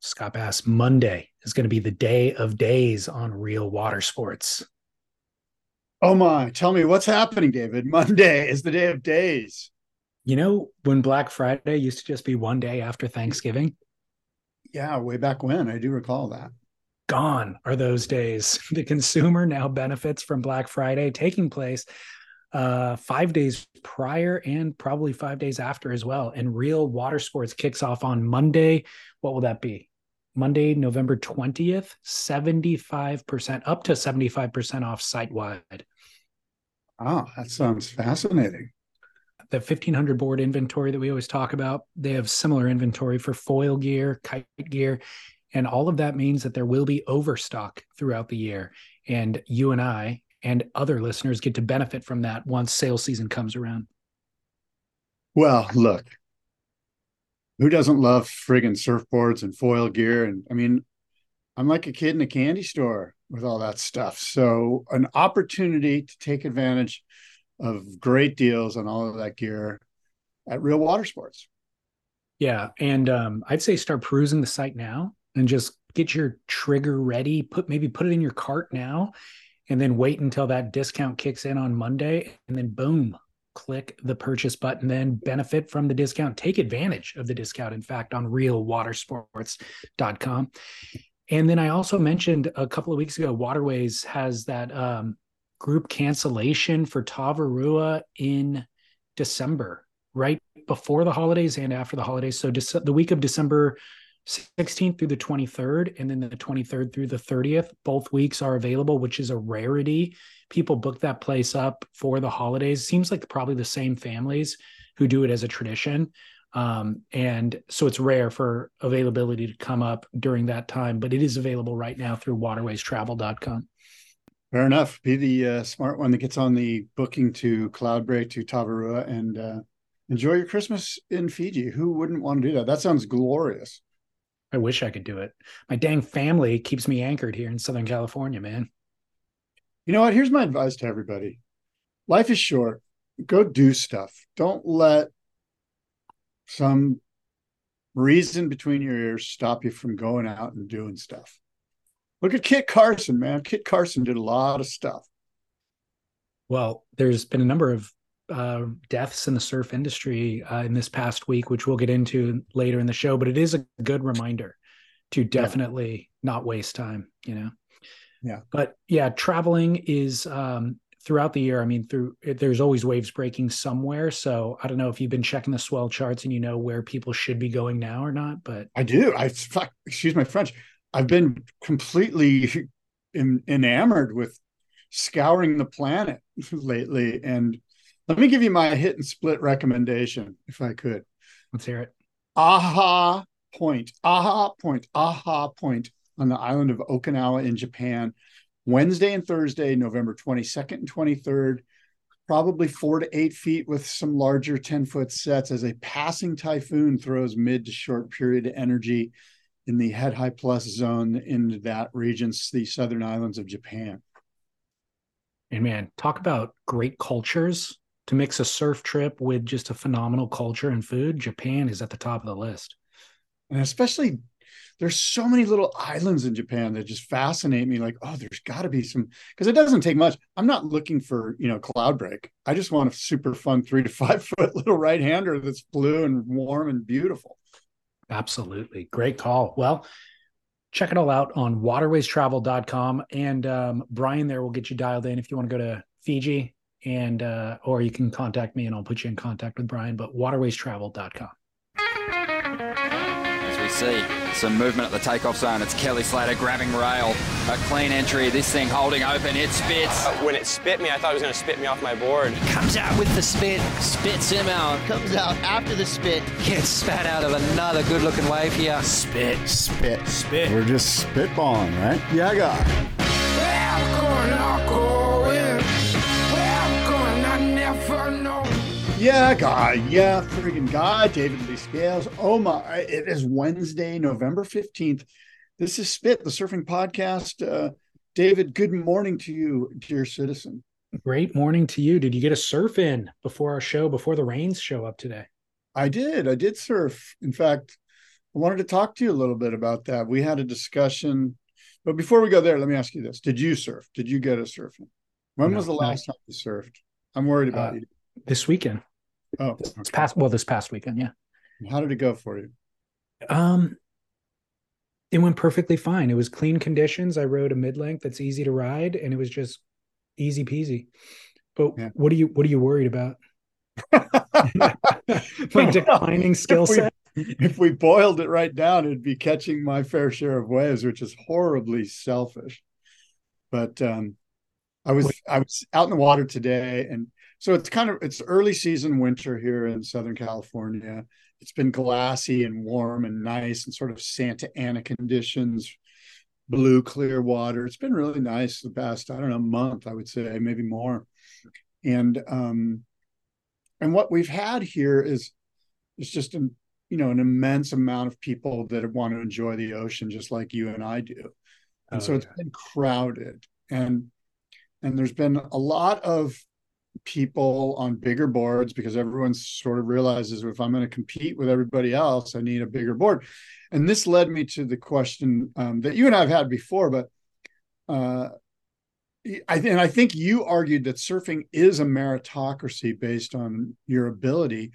Scott Bass, Monday is going to be the day of days on Real Water Sports. Oh my, tell me what's happening, David. Monday is the day of days. You know, when Black Friday used to just be one day after Thanksgiving? Yeah, way back when. I do recall that. Gone are those days. The consumer now benefits from Black Friday taking place uh, five days prior and probably five days after as well. And Real Water Sports kicks off on Monday. What will that be? Monday, November 20th, 75% up to 75% off site wide. Oh, that sounds fascinating. The 1500 board inventory that we always talk about, they have similar inventory for foil gear, kite gear, and all of that means that there will be overstock throughout the year. And you and I and other listeners get to benefit from that once sales season comes around. Well, look, who doesn't love friggin' surfboards and foil gear? And I mean, I'm like a kid in a candy store with all that stuff. So, an opportunity to take advantage of great deals on all of that gear at Real Water Sports. Yeah. And um, I'd say start perusing the site now and just get your trigger ready. Put maybe put it in your cart now and then wait until that discount kicks in on Monday. And then boom, click the purchase button, then benefit from the discount. Take advantage of the discount, in fact, on realwatersports.com. And then I also mentioned a couple of weeks ago, Waterways has that um, group cancellation for Tavarua in December, right before the holidays and after the holidays. So the week of December 16th through the 23rd, and then the 23rd through the 30th, both weeks are available, which is a rarity. People book that place up for the holidays. Seems like probably the same families who do it as a tradition. Um, and so it's rare for availability to come up during that time, but it is available right now through waterwaystravel.com. Fair enough. Be the uh, smart one that gets on the booking to Cloudbreak to Tavarua and uh, enjoy your Christmas in Fiji. Who wouldn't want to do that? That sounds glorious. I wish I could do it. My dang family keeps me anchored here in Southern California, man. You know what? Here's my advice to everybody life is short. Go do stuff. Don't let some reason between your ears stop you from going out and doing stuff. Look at Kit Carson, man. Kit Carson did a lot of stuff. Well, there's been a number of uh, deaths in the surf industry uh, in this past week, which we'll get into later in the show. But it is a good reminder to definitely yeah. not waste time. You know. Yeah. But yeah, traveling is um, throughout the year. I mean, through there's always waves breaking somewhere. So I don't know if you've been checking the swell charts and you know where people should be going now or not. But I do. I excuse my French. I've been completely in, enamored with scouring the planet lately. And let me give you my hit and split recommendation, if I could. Let's hear it. Aha Point, Aha Point, Aha Point on the island of Okinawa in Japan, Wednesday and Thursday, November 22nd and 23rd. Probably four to eight feet with some larger 10 foot sets as a passing typhoon throws mid to short period energy in the head high plus zone in that region, the southern islands of Japan. And man, talk about great cultures to mix a surf trip with just a phenomenal culture and food. Japan is at the top of the list. And especially there's so many little islands in Japan that just fascinate me. Like, oh, there's got to be some because it doesn't take much. I'm not looking for you know Cloudbreak. I just want a super fun three to five foot little right hander that's blue and warm and beautiful. Absolutely. Great call. Well, check it all out on waterwaystravel.com. And um, Brian there will get you dialed in if you want to go to Fiji and uh, or you can contact me and I'll put you in contact with Brian, but waterwaystravel.com. As we see some movement at the takeoff zone. It's Kelly Slater grabbing rail. A clean entry. This thing holding open. It spits. Uh, when it spit me, I thought it was going to spit me off my board. Comes out with the spit, spits him out. Comes out after the spit. Gets spat out of another good looking wave here. Spit. Spit. Spit. We're just spitballing, right? Yeah, I God. Yeah, God. Yeah, friggin' God. David Lee Scales. Oh my! It is Wednesday, November fifteenth. This is Spit, the surfing podcast. Uh, David, good morning to you, dear citizen. Great morning to you. Did you get a surf in before our show? Before the rains show up today? I did. I did surf. In fact, I wanted to talk to you a little bit about that. We had a discussion, but before we go there, let me ask you this: Did you surf? Did you get a surfing? When no, was the last no. time you surfed? I'm worried about uh, you. This weekend. Oh, okay. past well, this past weekend, yeah. How did it go for you? Um, it went perfectly fine. It was clean conditions. I rode a mid length that's easy to ride, and it was just easy peasy. But yeah. what are you what are you worried about? my declining skill set. If we boiled it right down, it'd be catching my fair share of waves, which is horribly selfish. But um, I was I was out in the water today, and so it's kind of it's early season winter here in Southern California. It's been glassy and warm and nice and sort of Santa Ana conditions, blue clear water. It's been really nice the past I don't know month I would say maybe more, and um, and what we've had here is is just an you know an immense amount of people that want to enjoy the ocean just like you and I do, and oh, so it's yeah. been crowded and and there's been a lot of people on bigger boards because everyone sort of realizes if I'm going to compete with everybody else, I need a bigger board. And this led me to the question um, that you and I have had before, but uh, I, and I think you argued that surfing is a meritocracy based on your ability.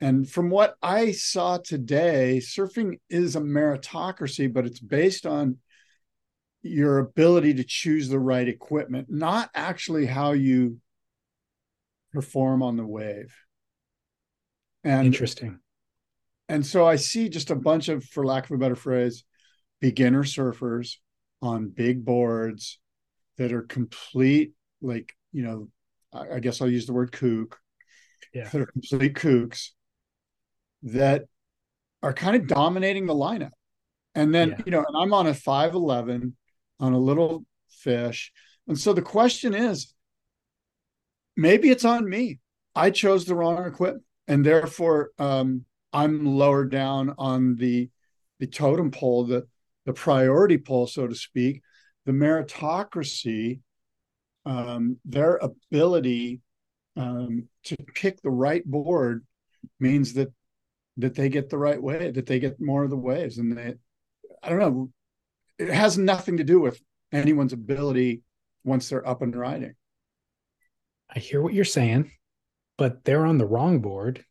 And from what I saw today, surfing is a meritocracy, but it's based on your ability to choose the right equipment, not actually how you perform on the wave. And interesting. And so I see just a bunch of, for lack of a better phrase, beginner surfers on big boards that are complete, like, you know, I, I guess I'll use the word kook. Yeah. That are complete kooks that are kind of dominating the lineup. And then, yeah. you know, and I'm on a 511 on a little fish. And so the question is, maybe it's on me. I chose the wrong equipment, and therefore um, I'm lower down on the the totem pole, the the priority pole, so to speak. The meritocracy, um, their ability um, to pick the right board means that that they get the right way, that they get more of the waves, and they, I don't know, it has nothing to do with anyone's ability once they're up and riding. I hear what you're saying, but they're on the wrong board.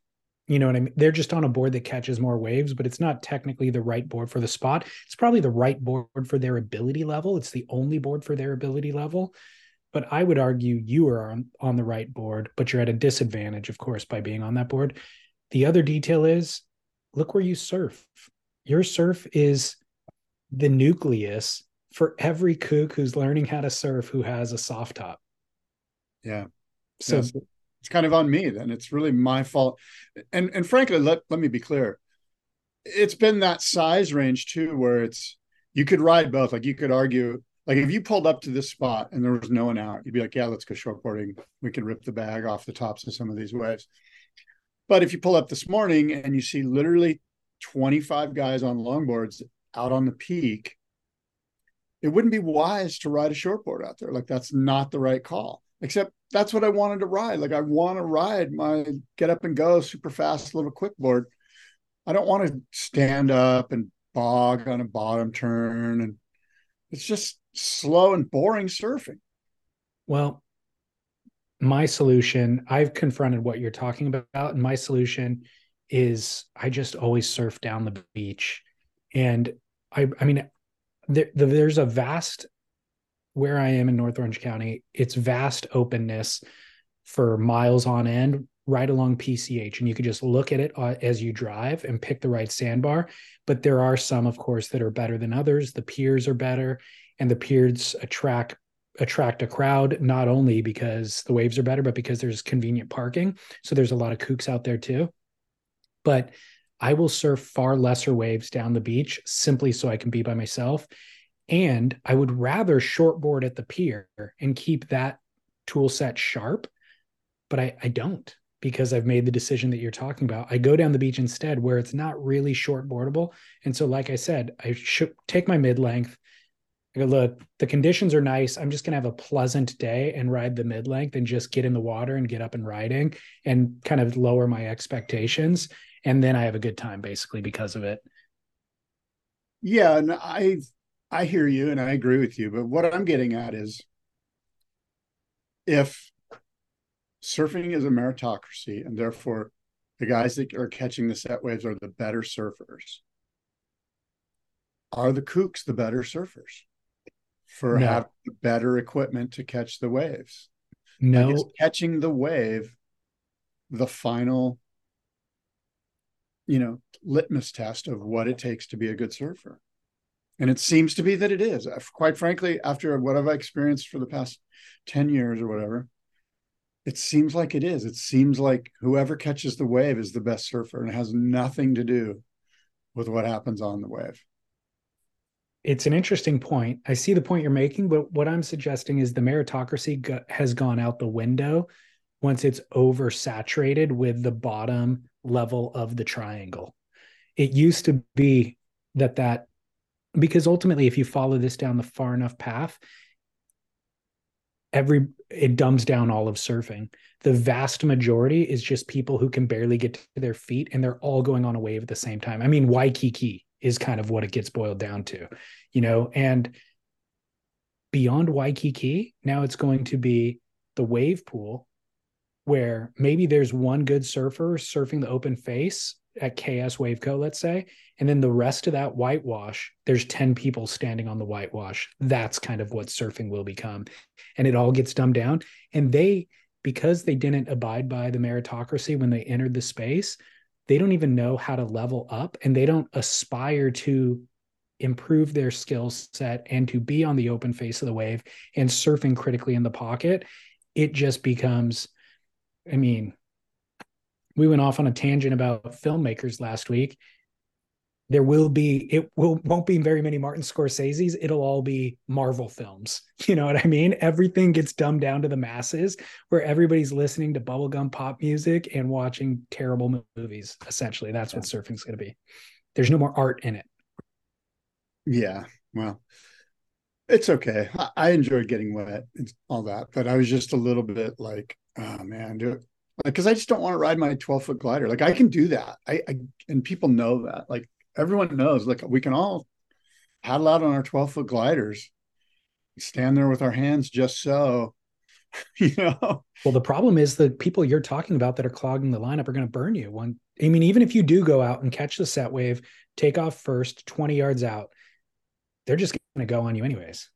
You know what I mean? They're just on a board that catches more waves, but it's not technically the right board for the spot. It's probably the right board for their ability level. It's the only board for their ability level. But I would argue you are on, on the right board, but you're at a disadvantage, of course, by being on that board. The other detail is look where you surf. Your surf is the nucleus for every kook who's learning how to surf who has a soft top. Yeah. So it's kind of on me then. It's really my fault. And and frankly, let, let me be clear. It's been that size range too, where it's you could ride both. Like you could argue, like if you pulled up to this spot and there was no one out, you'd be like, Yeah, let's go shortboarding. We can rip the bag off the tops of some of these waves. But if you pull up this morning and you see literally 25 guys on longboards out on the peak, it wouldn't be wise to ride a shortboard out there. Like that's not the right call. Except that's what I wanted to ride. Like I want to ride my get up and go super fast little quick board. I don't want to stand up and bog on a bottom turn and it's just slow and boring surfing. Well, my solution, I've confronted what you're talking about, and my solution is I just always surf down the beach. And I I mean there, there's a vast where I am in North Orange County, it's vast openness for miles on end right along PCH. And you could just look at it uh, as you drive and pick the right sandbar. But there are some, of course, that are better than others. The piers are better, and the piers attract attract a crowd not only because the waves are better, but because there's convenient parking. So there's a lot of kooks out there too. But I will surf far lesser waves down the beach simply so I can be by myself. And I would rather shortboard at the pier and keep that tool set sharp, but I, I don't because I've made the decision that you're talking about. I go down the beach instead where it's not really shortboardable. And so, like I said, I should take my mid length. I go, look, the conditions are nice. I'm just going to have a pleasant day and ride the mid length and just get in the water and get up and riding and kind of lower my expectations. And then I have a good time basically because of it. Yeah, and I I hear you and I agree with you, but what I'm getting at is if surfing is a meritocracy and therefore the guys that are catching the set waves are the better surfers, are the kooks the better surfers for No. having better equipment to catch the waves? No, is catching the wave the final you know litmus test of what it takes to be a good surfer and it seems to be that it is quite frankly after what i've experienced for the past 10 years or whatever it seems like it is it seems like whoever catches the wave is the best surfer and has nothing to do with what happens on the wave it's an interesting point. I see the point you're making, but what I'm suggesting is the meritocracy go- has gone out the window once it's oversaturated with the bottom level of the triangle. It used to be that that because ultimately if you follow this down the far enough path every it dumbs down all of surfing. The vast majority is just people who can barely get to their feet and they're all going on a wave at the same time. I mean waikiki is kind of what it gets boiled down to you know and beyond waikiki now it's going to be the wave pool where maybe there's one good surfer surfing the open face at KS Waveco, let's say, and then the rest of that whitewash, there's 10 people standing on the whitewash. That's kind of what surfing will become. And it all gets dumbed down. And they, because they didn't abide by the meritocracy when they entered the space, they don't even know how to level up and they don't aspire to improve their skill set and to be on the open face of the wave and surfing critically in the pocket. It just becomes, I mean, we went off on a tangent about filmmakers last week. There will be it will won't be very many Martin Scorsese's. It'll all be Marvel films. You know what I mean? Everything gets dumbed down to the masses where everybody's listening to bubblegum pop music and watching terrible movies. Essentially, that's what surfing's going to be. There's no more art in it. Yeah, well, it's okay. I, I enjoyed getting wet and all that, but I was just a little bit like, oh man, do because I just don't want to ride my 12 foot glider. Like I can do that. I, I and people know that. Like everyone knows. Like we can all paddle out on our 12 foot gliders, stand there with our hands just so, you know. Well, the problem is the people you're talking about that are clogging the lineup are going to burn you. One, I mean, even if you do go out and catch the set wave, take off first, 20 yards out, they're just going to go on you anyways.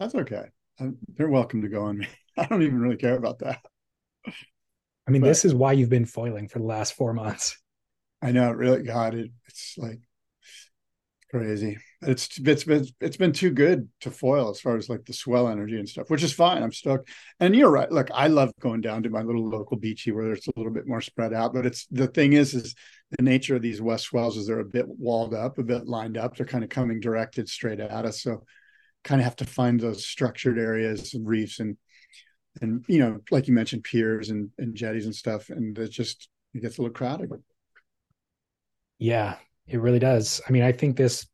That's okay. Uh, They're welcome to go on me. I don't even really care about that. I mean, But- this is why you've been foiling for the last four months. I know it really God, it, it's like Crazy. It's it's been it's been too good to foil as far as like the swell energy and stuff, which is fine. I'm stoked. And you're right. Look, I love going down to my little local beachy where it's a little bit more spread out. But it's the thing is, is the nature of these west swells is they're a bit walled up, a bit lined up. They're kind of coming directed straight at us. So kind of have to find those structured areas and reefs and and you know, like you mentioned, piers and, and jetties and stuff. And it just it gets a little crowded. Yeah, it really does. I mean, I think this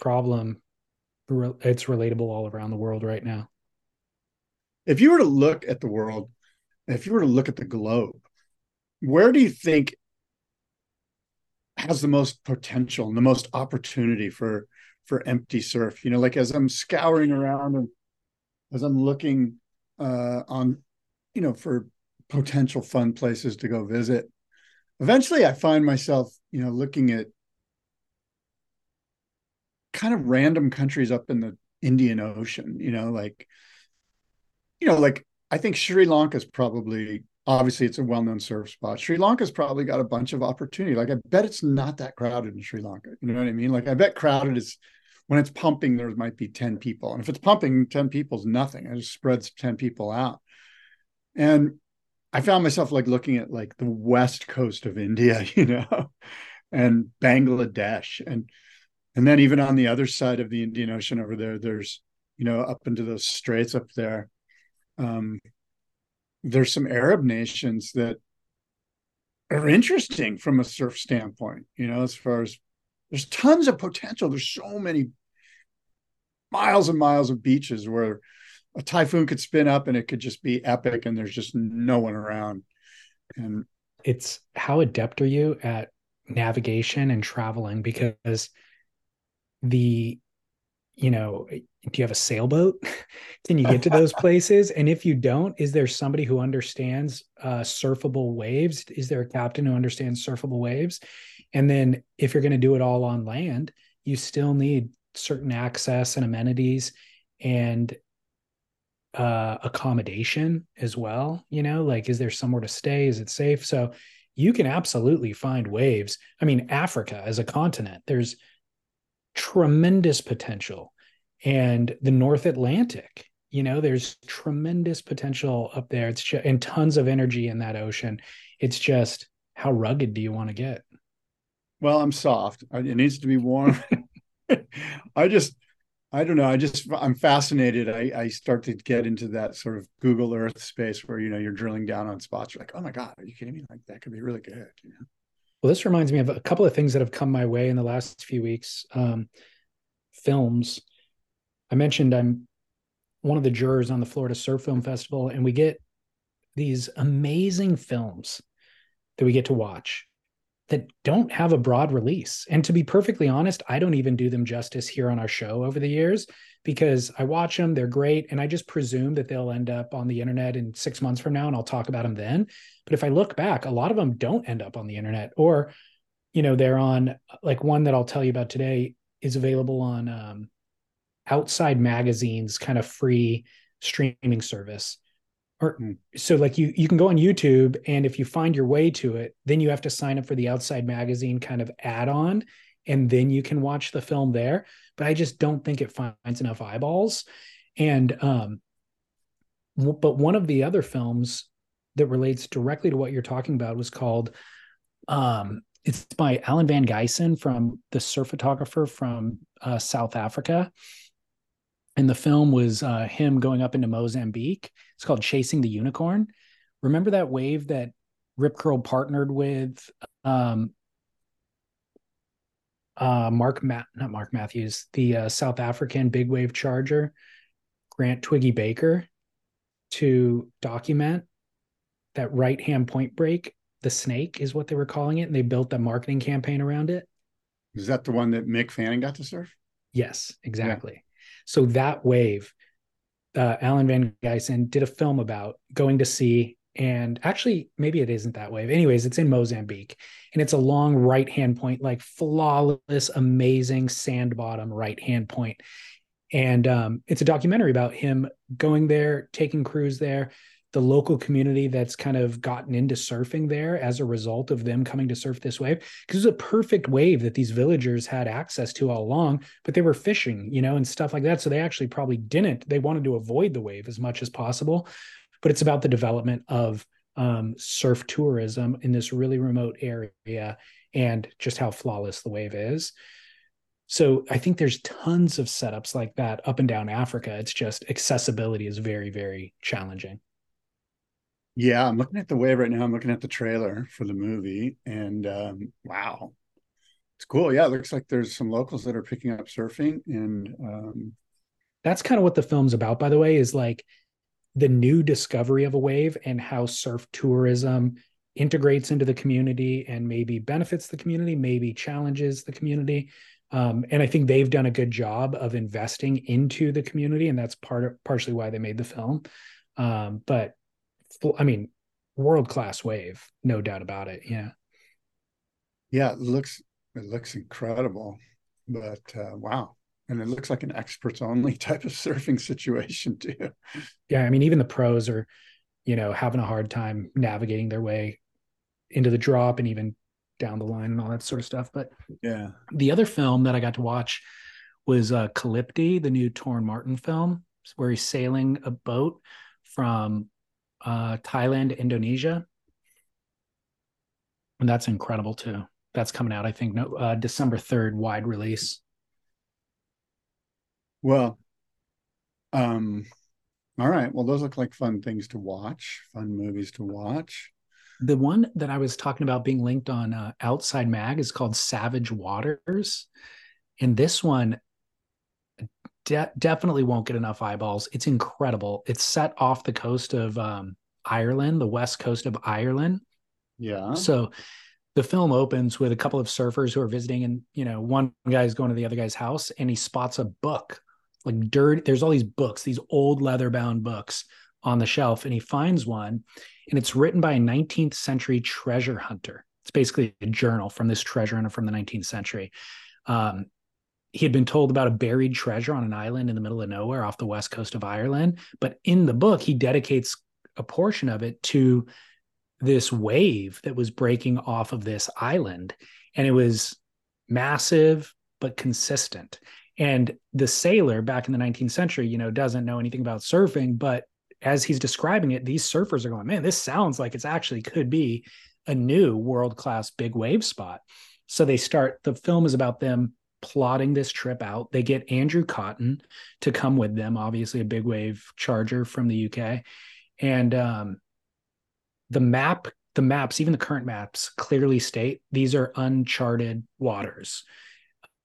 problem it's relatable all around the world right now. If you were to look at the world, if you were to look at the globe, where do you think has the most potential and the most opportunity for for empty surf? You know, like as I'm scouring around and as I'm looking uh, on, you know, for potential fun places to go visit, eventually I find myself, you know, looking at kind of random countries up in the Indian Ocean, you know, like, you know, like I think Sri Lanka is probably obviously it's a well-known surf spot. Sri Lanka's probably got a bunch of opportunity. Like I bet it's not that crowded in Sri Lanka. You know what I mean? Like I bet crowded is when it's pumping, there might be 10 people. And if it's pumping, 10 people is nothing. It just spreads 10 people out. And I found myself like looking at like the west coast of India, you know, and Bangladesh and and then even on the other side of the Indian Ocean over there, there's you know up into those straits up there, um, there's some Arab nations that are interesting from a surf standpoint. You know, as far as there's tons of potential. There's so many miles and miles of beaches where a typhoon could spin up and it could just be epic, and there's just no one around. And it's how adept are you at navigation and traveling? Because the you know do you have a sailboat? Can you get to those places? And if you don't is there somebody who understands uh, surfable waves? Is there a captain who understands surfable waves? And then if you're going to do it all on land you still need certain access and amenities and uh, accommodation as well you know like is there somewhere to stay is it safe so you can absolutely find waves i mean africa as a continent there's tremendous potential. And the North Atlantic, you know, there's tremendous potential up there. It's just, and tons of energy in that ocean. It's just how rugged do you want to get? Well, I'm soft. It needs to be warm. I just, I don't know. I just, I'm fascinated. I, I start to get into that sort of Google Earth space where, you know, you're drilling down on spots. You're like, oh my God, are you kidding me? Like that could be really good. You know? Well, this reminds me of a couple of things that have come my way in the last few weeks. Um, films. I mentioned I'm one of the jurors on the Florida Surf Film Festival, and we get these amazing films that we get to watch that don't have a broad release. And to be perfectly honest, I don't even do them justice here on our show over the years because I watch them, they're great, and I just presume that they'll end up on the internet in six months from now and I'll talk about them then. But if I look back, a lot of them don't end up on the internet or, you know, they're on like one that I'll tell you about today is available on um, outside magazines kind of free streaming service or hmm. so like you you can go on youtube and if you find your way to it then you have to sign up for the outside magazine kind of add-on and then you can watch the film there. But i just don't think it finds enough eyeballs. And um but one of the other films that relates directly to what you're talking about was called um it's by Alan Van Gysen from the surf photographer from uh, South Africa and the film was uh, him going up into Mozambique. It's called Chasing the Unicorn. Remember that wave that Rip Curl partnered with um, uh, Mark Ma- not Mark Matthews, the uh, South African big wave charger, Grant Twiggy Baker, to document that right hand point break. The snake is what they were calling it, and they built a marketing campaign around it. Is that the one that Mick Fanning got to surf? Yes, exactly. Yeah. So that wave, uh, Alan Van Gysen did a film about going to sea. And actually, maybe it isn't that wave. Anyways, it's in Mozambique and it's a long right hand point, like flawless, amazing sand bottom right hand point. And um, it's a documentary about him going there, taking crews there, the local community that's kind of gotten into surfing there as a result of them coming to surf this wave because it was a perfect wave that these villagers had access to all along but they were fishing you know and stuff like that so they actually probably didn't they wanted to avoid the wave as much as possible but it's about the development of um, surf tourism in this really remote area and just how flawless the wave is so I think there's tons of setups like that up and down Africa. It's just accessibility is very, very challenging. Yeah, I'm looking at the wave right now. I'm looking at the trailer for the movie, and um, wow, it's cool. Yeah, it looks like there's some locals that are picking up surfing, and um, that's kind of what the film's about. By the way, is like the new discovery of a wave and how surf tourism integrates into the community and maybe benefits the community, maybe challenges the community. Um, and I think they've done a good job of investing into the community, and that's part of partially why they made the film. Um, but I mean, world class wave, no doubt about it. Yeah. Yeah, it looks it looks incredible, but uh, wow, and it looks like an experts only type of surfing situation too. Yeah, I mean, even the pros are, you know, having a hard time navigating their way into the drop and even down the line and all that sort of stuff. But yeah, the other film that I got to watch was uh, Calypti, the new Torren Martyn film, where he's sailing a boat from uh, Thailand, Indonesia. And that's incredible too. That's coming out, I think, no, uh, December 3rd, wide release. Well, um, all right. Well, those look like fun things to watch, fun movies to watch. The one that I was talking about being linked on uh, Outside Mag is called Savage Waters. And this one de- definitely won't get enough eyeballs. It's incredible. It's set off the coast of um, Ireland, the west coast of Ireland. Yeah. So the film opens with a couple of surfers who are visiting, and you know, one guy's going to the other guy's house, and he spots a book, like dirt. There's all these books, these old leather bound books on the shelf, and he finds one, and it's written by a 19th century treasure hunter. It's basically a journal from this treasure hunter from the 19th century. Um, he had been told about a buried treasure on an island in the middle of nowhere off the west coast of Ireland. But in the book, he dedicates a portion of it to this wave that was breaking off of this island. And it was massive, but consistent. And the sailor back in the 19th century, you know, doesn't know anything about surfing, but as he's describing it, these surfers are going, man, this sounds like it's actually could be a new world class big wave spot. So they start, the film is about them plotting this trip out. They get Andrew Cotton to come with them, obviously a big wave charger from the UK. And um, the map, the maps, even the current maps clearly state these are uncharted waters.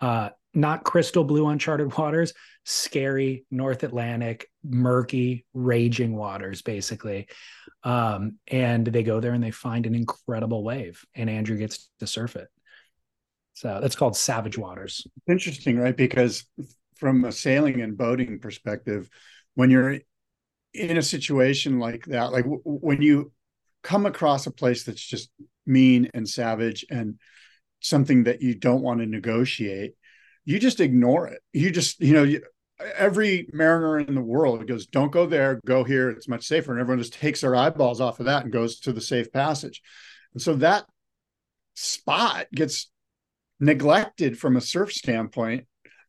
Uh, not crystal blue uncharted waters, scary North Atlantic, murky, raging waters, basically. Um, and they go there and they find an incredible wave, and Andrew gets to surf it. So that's called Savage Waters. It's interesting, right? Because from a sailing and boating perspective, when you're in a situation like that, like w- when you come across a place that's just mean and savage and something that you don't want to negotiate, you just ignore it. You just, you know, you, every mariner in the world goes, don't go there, go here. It's much safer. And everyone just takes their eyeballs off of that and goes to the safe passage. And so that spot gets neglected from a surf standpoint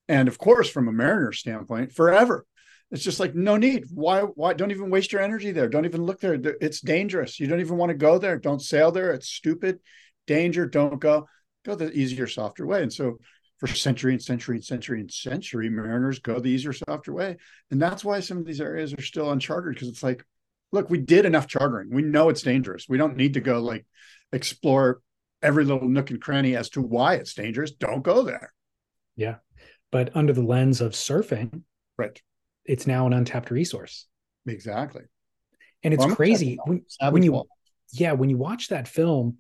and of course from a mariner standpoint forever. It's just like no need. Why why don't even waste your energy there. Don't even look there. It's dangerous. You don't even want to go there. Don't sail there. It's stupid. Danger. Don't go. Go the easier softer way. And so for century and century and century and century mariners go the easier softer way. And that's why some of these areas are still uncharted because it's like look we did enough chartering. We know it's dangerous. We don't need to go like explore every little nook and cranny as to why it's dangerous, don't go there. Yeah. But under the lens of surfing, right, it's now an untapped resource. Exactly. And it's well, crazy when, when you yeah, when you watch that film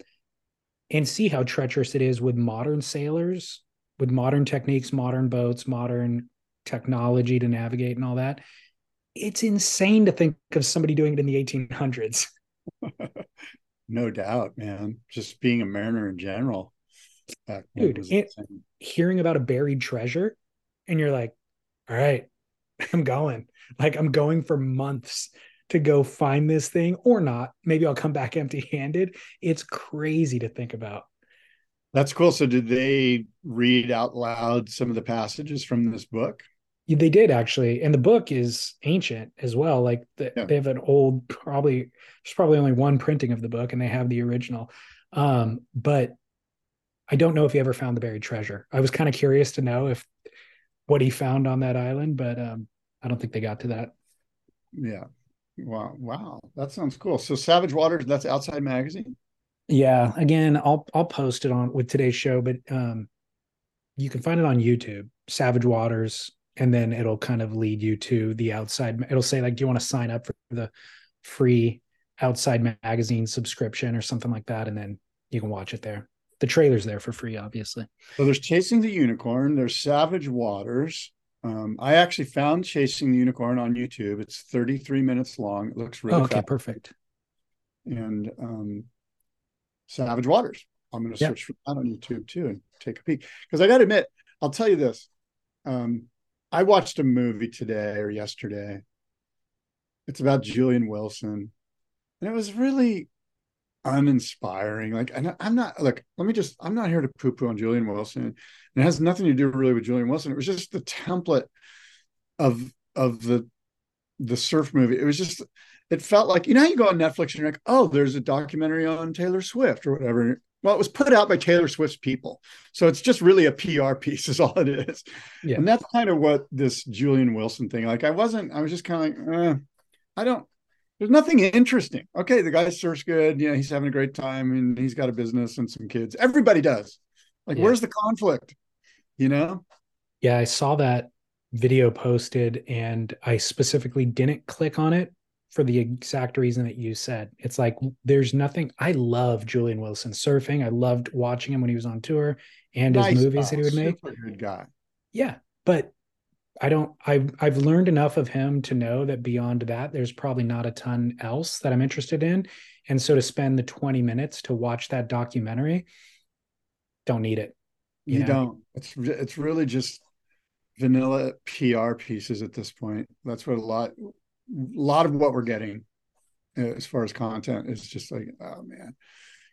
and see how treacherous it is with modern sailors, with modern techniques, modern boats, modern technology to navigate and all that. It's insane to think of somebody doing it in the 1800s. No doubt, man. Just being a mariner in general. Uh, Dude, it, hearing about a buried treasure, and you're like, all right, I'm going. Like I'm going for months to go find this thing or not. Maybe I'll come back empty handed. It's crazy to think about. That's cool. So, did they read out loud some of the passages from this book? They did actually, and the book is ancient as well. Like the, yeah. they have an old, probably there's probably only one printing of the book, and they have the original. Um, but I don't know if he ever found the buried treasure. I was kind of curious to know if what he found on that island, but um, I don't think they got to that. Yeah. Wow. Wow. That sounds cool. So Savage Waters, that's Outside Magazine. Yeah. Again, I'll I'll post it on with today's show, but um, you can find it on YouTube, Savage Waters, and then it'll kind of lead you to the outside. It'll say like, do you want to sign up for the free outside magazine subscription or something like that, and then you can watch it there. The trailer's there for free, obviously. So there's Chasing the Unicorn. There's Savage Waters. Um, I actually found Chasing the Unicorn on YouTube. It's 33 minutes long. It looks really oh, okay, fast. perfect. And um, Savage Waters. I'm going to search for that on YouTube too and take a peek. Because I got to admit, I'll tell you this. Um, I watched a movie today or yesterday. It's about Julian Wilson. And it was really uninspiring. Like, and I'm not look. Let me just. I'm not here to poo-poo on Julian Wilson. And it has nothing to do really with Julian Wilson. It was just the template of of the the surf movie. It was just. It felt like you know you go on Netflix and you're like, oh, there's a documentary on Taylor Swift or whatever. Well, it was put out by Taylor Swift's people, so it's just really a PR piece, is all it is. Yeah. And that's kind of what this Julian Wilson thing. Like, I wasn't. I was just kind of like, eh, I don't there's nothing interesting. Okay, the guy surfs good. Yeah, he's having a great time and he's got a business and some kids. Everybody does. Like, yeah. where's the conflict? You know? Yeah, I saw that video posted and I specifically didn't click on it for the exact reason that you said. It's like there's nothing. I love Julian Wilson surfing. I loved watching him when he was on tour and nice his movies guy. that he oh, would make. good guy. Yeah, but I don't I've I've learned enough of him to know that beyond that there's probably not a ton else that I'm interested in. And so to spend the 20 minutes to watch that documentary, don't need it. You, you know? don't. It's it's really just vanilla PR pieces at this point. That's what a lot a lot of what we're getting uh, as far as content is just like, oh man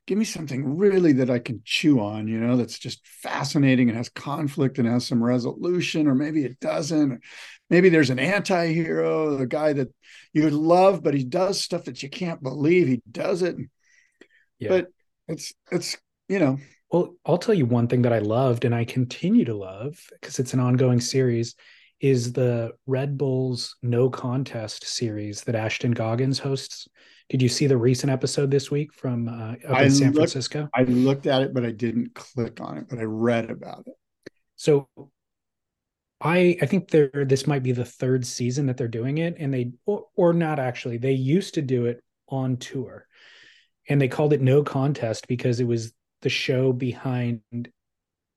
give me something really that I can chew on, you know, that's just fascinating and has conflict and has some resolution, or maybe it doesn't. Or maybe there's an anti hero, the guy that you love, but he does stuff that you can't believe he does it. Yeah. But it's, it's, you know. Well, I'll tell you one thing that I loved and I continue to love because it's an ongoing series is the Red Bulls No Contest series that Ashton Goggans hosts. Did you see the recent episode this week from uh, up in San looked, Francisco? I looked at it, but I didn't click on it. But I read about it. So, I I think they're this might be the third season that they're doing it, and they or, or not actually. They used to do it on tour, and they called it No Contest because it was the show behind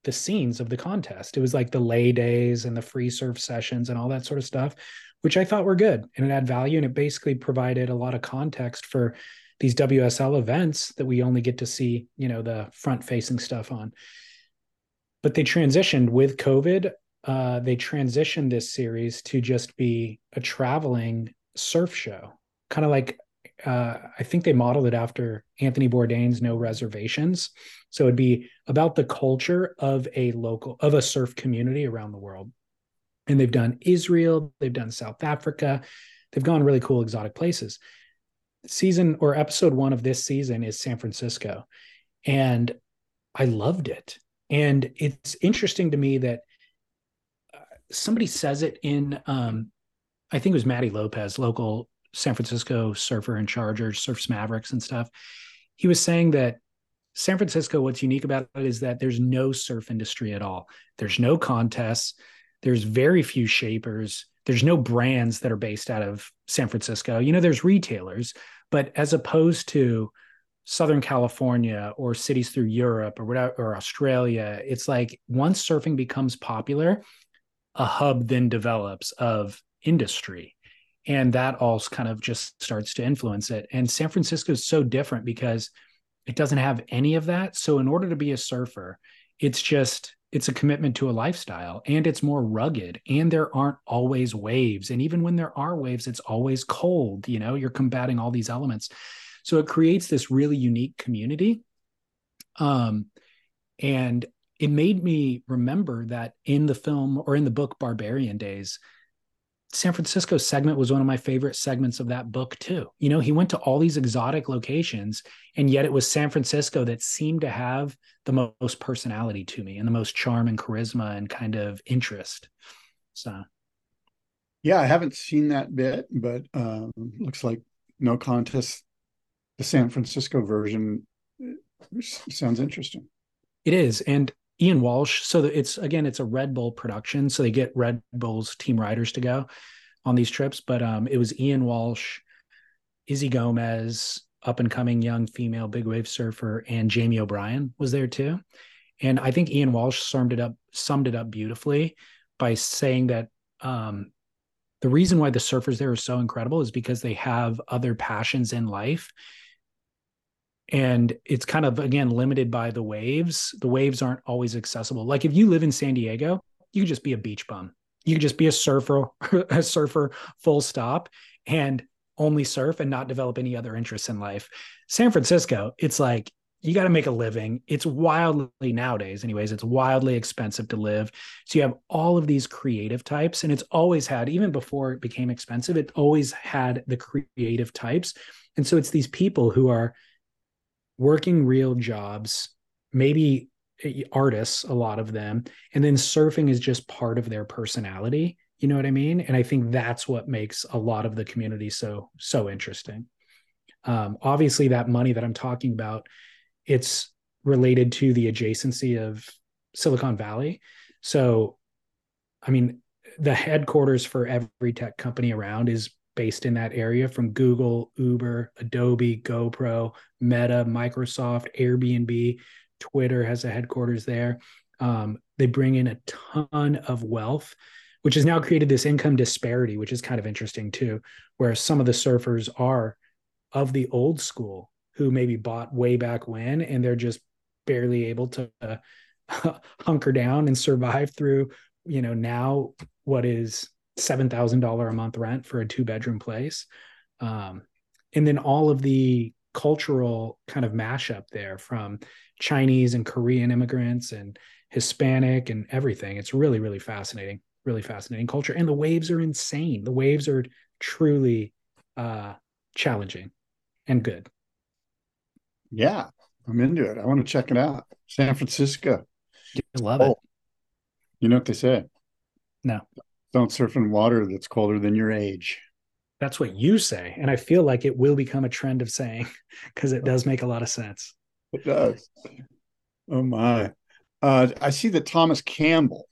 the scenes of the contest. It was like the lay days and the free surf sessions and all that sort of stuff which I thought were good and it had value and it basically provided a lot of context for these WSL events that we only get to see, you know, the front facing stuff on. But they transitioned with COVID. Uh, they transitioned this series to just be a traveling surf show, kind of like uh, I think they modeled it after Anthony Bourdain's No Reservations. So it'd be about the culture of a local of a surf community around the world and they've done Israel, they've done South Africa, they've gone really cool exotic places. Season or episode one of this season is San Francisco, and I loved it. And it's interesting to me that uh, somebody says it in, um, I think it was Matty Lopez, local San Francisco surfer and charger, surfs Mavericks and stuff. He was saying that San Francisco, what's unique about it is that there's no surf industry at all. There's no contests there's very few shapers. There's no brands that are based out of San Francisco. You know, there's retailers, but as opposed to Southern California or cities through Europe or whatever, or Australia, it's like once surfing becomes popular, a hub then develops of industry. And that all kind of just starts to influence it. And San Francisco is so different because it doesn't have any of that. So, in order to be a surfer, it's just it's a commitment to a lifestyle and it's more rugged and there aren't always waves and even when there are waves it's always cold you know you're combating all these elements so it creates this really unique community um and it made me remember that in the film or in the book barbarian days San Francisco segment was one of my favorite segments of that book too. You know, he went to all these exotic locations and yet it was San Francisco that seemed to have the most personality to me and the most charm and charisma and kind of interest. So yeah, I haven't seen that bit, but um, looks like no contest the San Francisco version sounds interesting. It is. And Ian Walsh. So it's again, it's a Red Bull production. So they get Red Bull's team riders to go on these trips. But um, it was Ian Walsh, Izzy Gomez, up and coming young female big wave surfer, and Jamie O'Brien was there too. And I think Ian Walsh summed it up summed it up beautifully by saying that um, the reason why the surfers there are so incredible is because they have other passions in life and it's kind of again limited by the waves. The waves aren't always accessible. Like if you live in san diego you could just be a beach bum. You could just be a surfer a surfer full stop and only surf and not develop any other interests in life. San francisco it's like you got to make a living. It's wildly nowadays anyways it's wildly expensive to live. So you have all of these creative types and it's always had even before it became expensive it always had the creative types. And so it's these people who are working real jobs, maybe artists, a lot of them, and then surfing is just part of their personality. You know what I mean? And I think that's what makes a lot of the community so so interesting. Um, obviously, that money that I'm talking about, it's related to the adjacency of Silicon Valley. So, I mean, the headquarters for every tech company around is based in that area from Google, Uber, Adobe, GoPro, Meta, Microsoft, Airbnb, Twitter has a headquarters there. Um, they bring in a ton of wealth, which has now created this income disparity, which is kind of interesting too, where some of the surfers are of the old school who maybe bought way back when and they're just barely able to uh, hunker down and survive through you know now what is seven thousand dollar a month rent for a two bedroom place, um, and then all of the cultural kind of mashup there from Chinese and Korean immigrants and Hispanic and everything. It's really really fascinating, really fascinating culture, and the waves are insane. The waves are truly uh, challenging and good. Yeah, I'm into it. I want to check it out. San Francisco. You love oh, it. You know what they say? No don't surf in water that's colder than your age. That's what you say. And I feel like it will become a trend of saying because it does make a lot of sense. It does. Oh my. Uh, I see that Thomas Campbell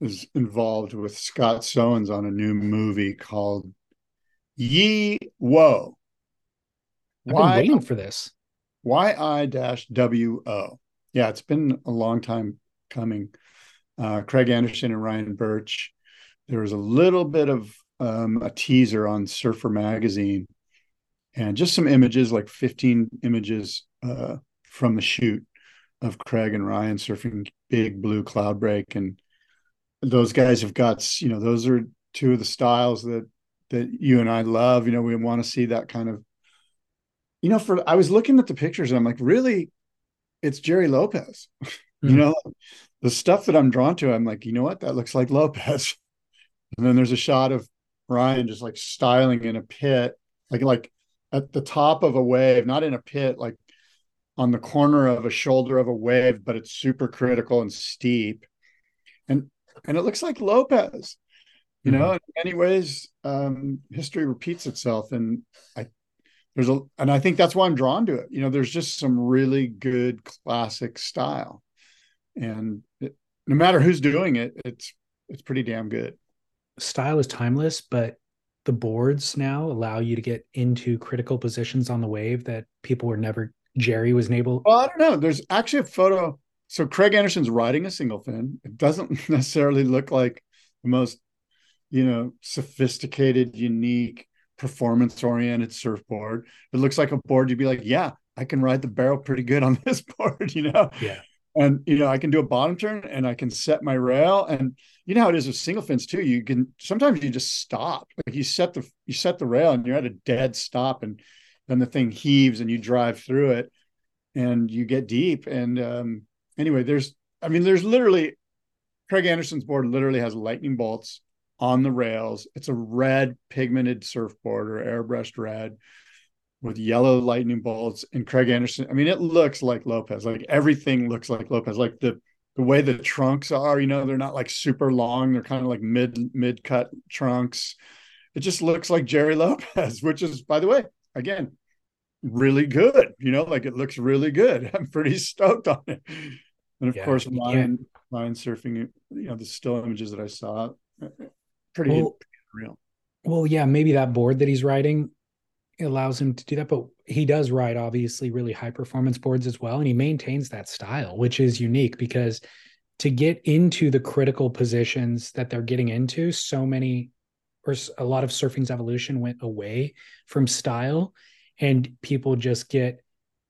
is involved with Scott Sowens on a new movie called Ye Wo. I've been waiting for this. Y I dash W O. Yeah, it's been a long time coming. Uh, Craig Anderson and Ryan Burch there was a little bit of um, a teaser on Surfer Magazine and just some images, like 15 images uh, from the shoot of Craig and Ryan surfing big blue Cloudbreak. And those guys have got, you know, those are two of the styles that that you and I love. You know, we want to see that kind of, you know, for I was looking at the pictures and I'm like, really, it's Jerry Lopez. Mm-hmm. you know, the stuff that I'm drawn to, I'm like, you know what, that looks like Lopez. And then there's a shot of Ryan just like styling in a pit, like like at the top of a wave, not in a pit, like on the corner of a shoulder of a wave, but it's super critical and steep. And and it looks like Lopez. You mm-hmm. know, in many ways, um, history repeats itself. And I there's a and I think that's why I'm drawn to it. You know, there's just some really good classic style. And it, no matter who's doing it, it's it's pretty damn good style is timeless, but the boards now allow you to get into critical positions on the wave that people were never Jerry was able. Well, I don't know. There's actually a photo. So Craig Anderson's riding a single fin. It doesn't necessarily look like the most, you know, sophisticated, unique, performance oriented surfboard. It looks like a board you'd be like, yeah, I can ride the barrel pretty good on this board, you know? Yeah. And you know I can do a bottom turn and I can set my rail and you know how it is with single fins too. You can sometimes you just stop. Like you set the you set the rail and you're at a dead stop and then the thing heaves and you drive through it and you get deep. And um, anyway, there's I mean there's literally Craig Anderson's board literally has lightning bolts on the rails. It's a red pigmented surfboard or airbrushed red with yellow lightning bolts and Craig Anderson. I mean, it looks like Lopez. Like everything looks like Lopez. Like the the way the trunks are, you know, they're not like super long. They're kind of like mid mid cut trunks. It just looks like Jerry Lopez, which is, by the way, again, really good. You know, like it looks really good. I'm pretty stoked on it. And of yeah, course, line line surfing. You know, the still images that I saw, pretty well, real. Well, yeah, maybe that board that he's riding allows him to do that, but he does ride obviously really high performance boards as well. And he maintains that style, which is unique because to get into the critical positions that they're getting into, so many or a lot of surfing's evolution went away from style and people just get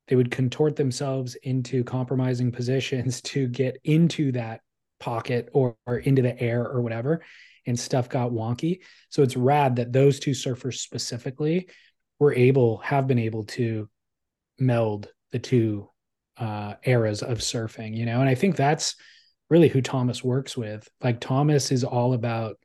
they would contort themselves into compromising positions to get into that pocket or, or into the air or whatever and stuff got wonky so it's rad that those two surfers specifically we're able have been able to meld the two uh, eras of surfing you know? And i think that's really who thomas works with. Like thomas is all about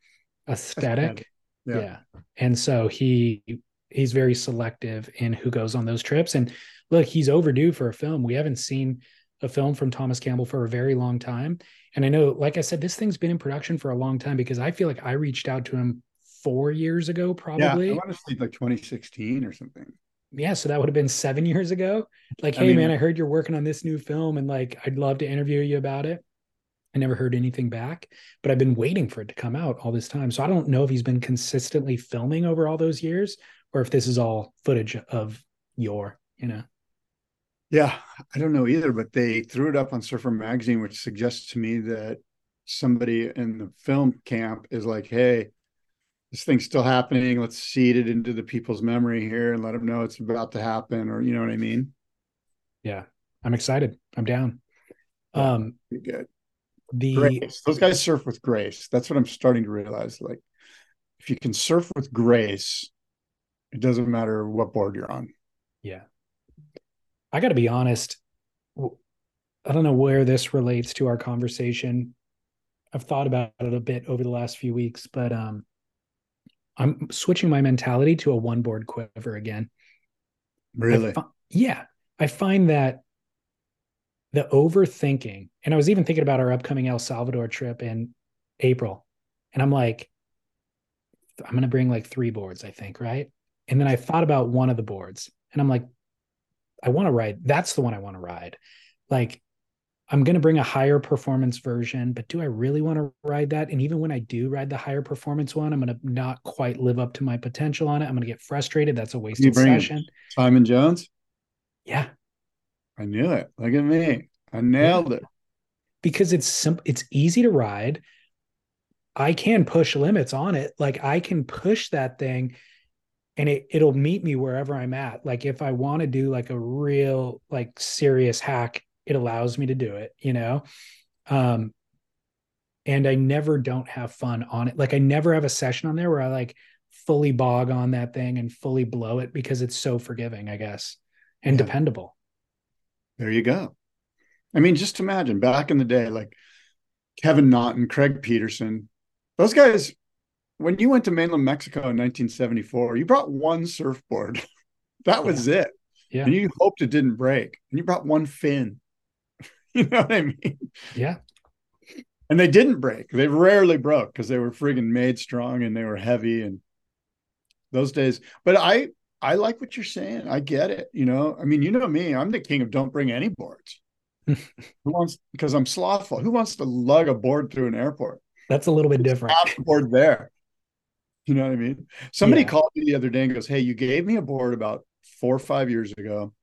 aesthetic. Yeah. yeah. And so he he's very selective in who goes on those trips. And look he's overdue for a film. We haven't seen a film from thomas campbell for a very long time. And i know like i said this thing's been in production for a long time because i feel like i reached out to him four years ago, probably. Yeah, I want to say like 2016 or something. Yeah, so that would have been seven years ago. Like, hey mean, man, I heard you're working on this new film, and like, I'd love to interview you about it. I never heard anything back, but I've been waiting for it to come out all this time. So I don't know if he's been consistently filming over all those years, or if this is all footage of your, you know. Yeah, I don't know either, but they threw it up on Surfer Magazine, which suggests to me that somebody in the film camp is like, hey, this thing's still happening. Let's seed it into the people's memory here and let them know it's about to happen, or you know what I mean? Yeah, I'm excited. I'm down. Um, Pretty good. The grace. those guys surf with grace. That's what I'm starting to realize. Like, if you can surf with grace, it doesn't matter what board you're on. Yeah, I got to be honest. I don't know where this relates to our conversation. I've thought about it a bit over the last few weeks, but um, I'm switching my mentality to a one board quiver again. Really? I fi- yeah. I find that the overthinking, and I was even thinking about our upcoming El Salvador trip in April. And I'm like, I'm going to bring like three boards, I think, right? And then I thought about one of the boards and I'm like, I want to ride. That's the one I want to ride. Like, I'm going to bring a higher performance version, but do I really want to ride that? And even when I do ride the higher performance one, I'm going to not quite live up to my potential on it. I'm going to get frustrated. That's a wasted session. Simon Jones? Yeah. I knew it. Look at me. I nailed yeah. it. Because it's simple, it's easy to ride. I can push limits on it. Like I can push that thing and it it'll meet me wherever I'm at. Like if I want to do like a real like serious hack it allows me to do it you know um and i never don't have fun on it like i never have a session on there where i like fully bog on that thing and fully blow it because it's so forgiving i guess and yeah. dependable there you go i mean just imagine back in the day like kevin naughton craig peterson those guys when you went to mainland mexico in 1974 you brought one surfboard that was yeah. it yeah. And you hoped it didn't break. And you brought one fin. you know what I mean? Yeah. And they didn't break. They rarely broke because they were friggin' made strong and they were heavy and those days. But I I like what you're saying. I get it. You know, I mean, you know me, I'm the king of don't bring any boards. Who wants because I'm slothful. Who wants to lug a board through an airport? That's a little bit different. board there. You know what I mean? Somebody yeah. called me the other day and goes, Hey, you gave me a board about four or five years ago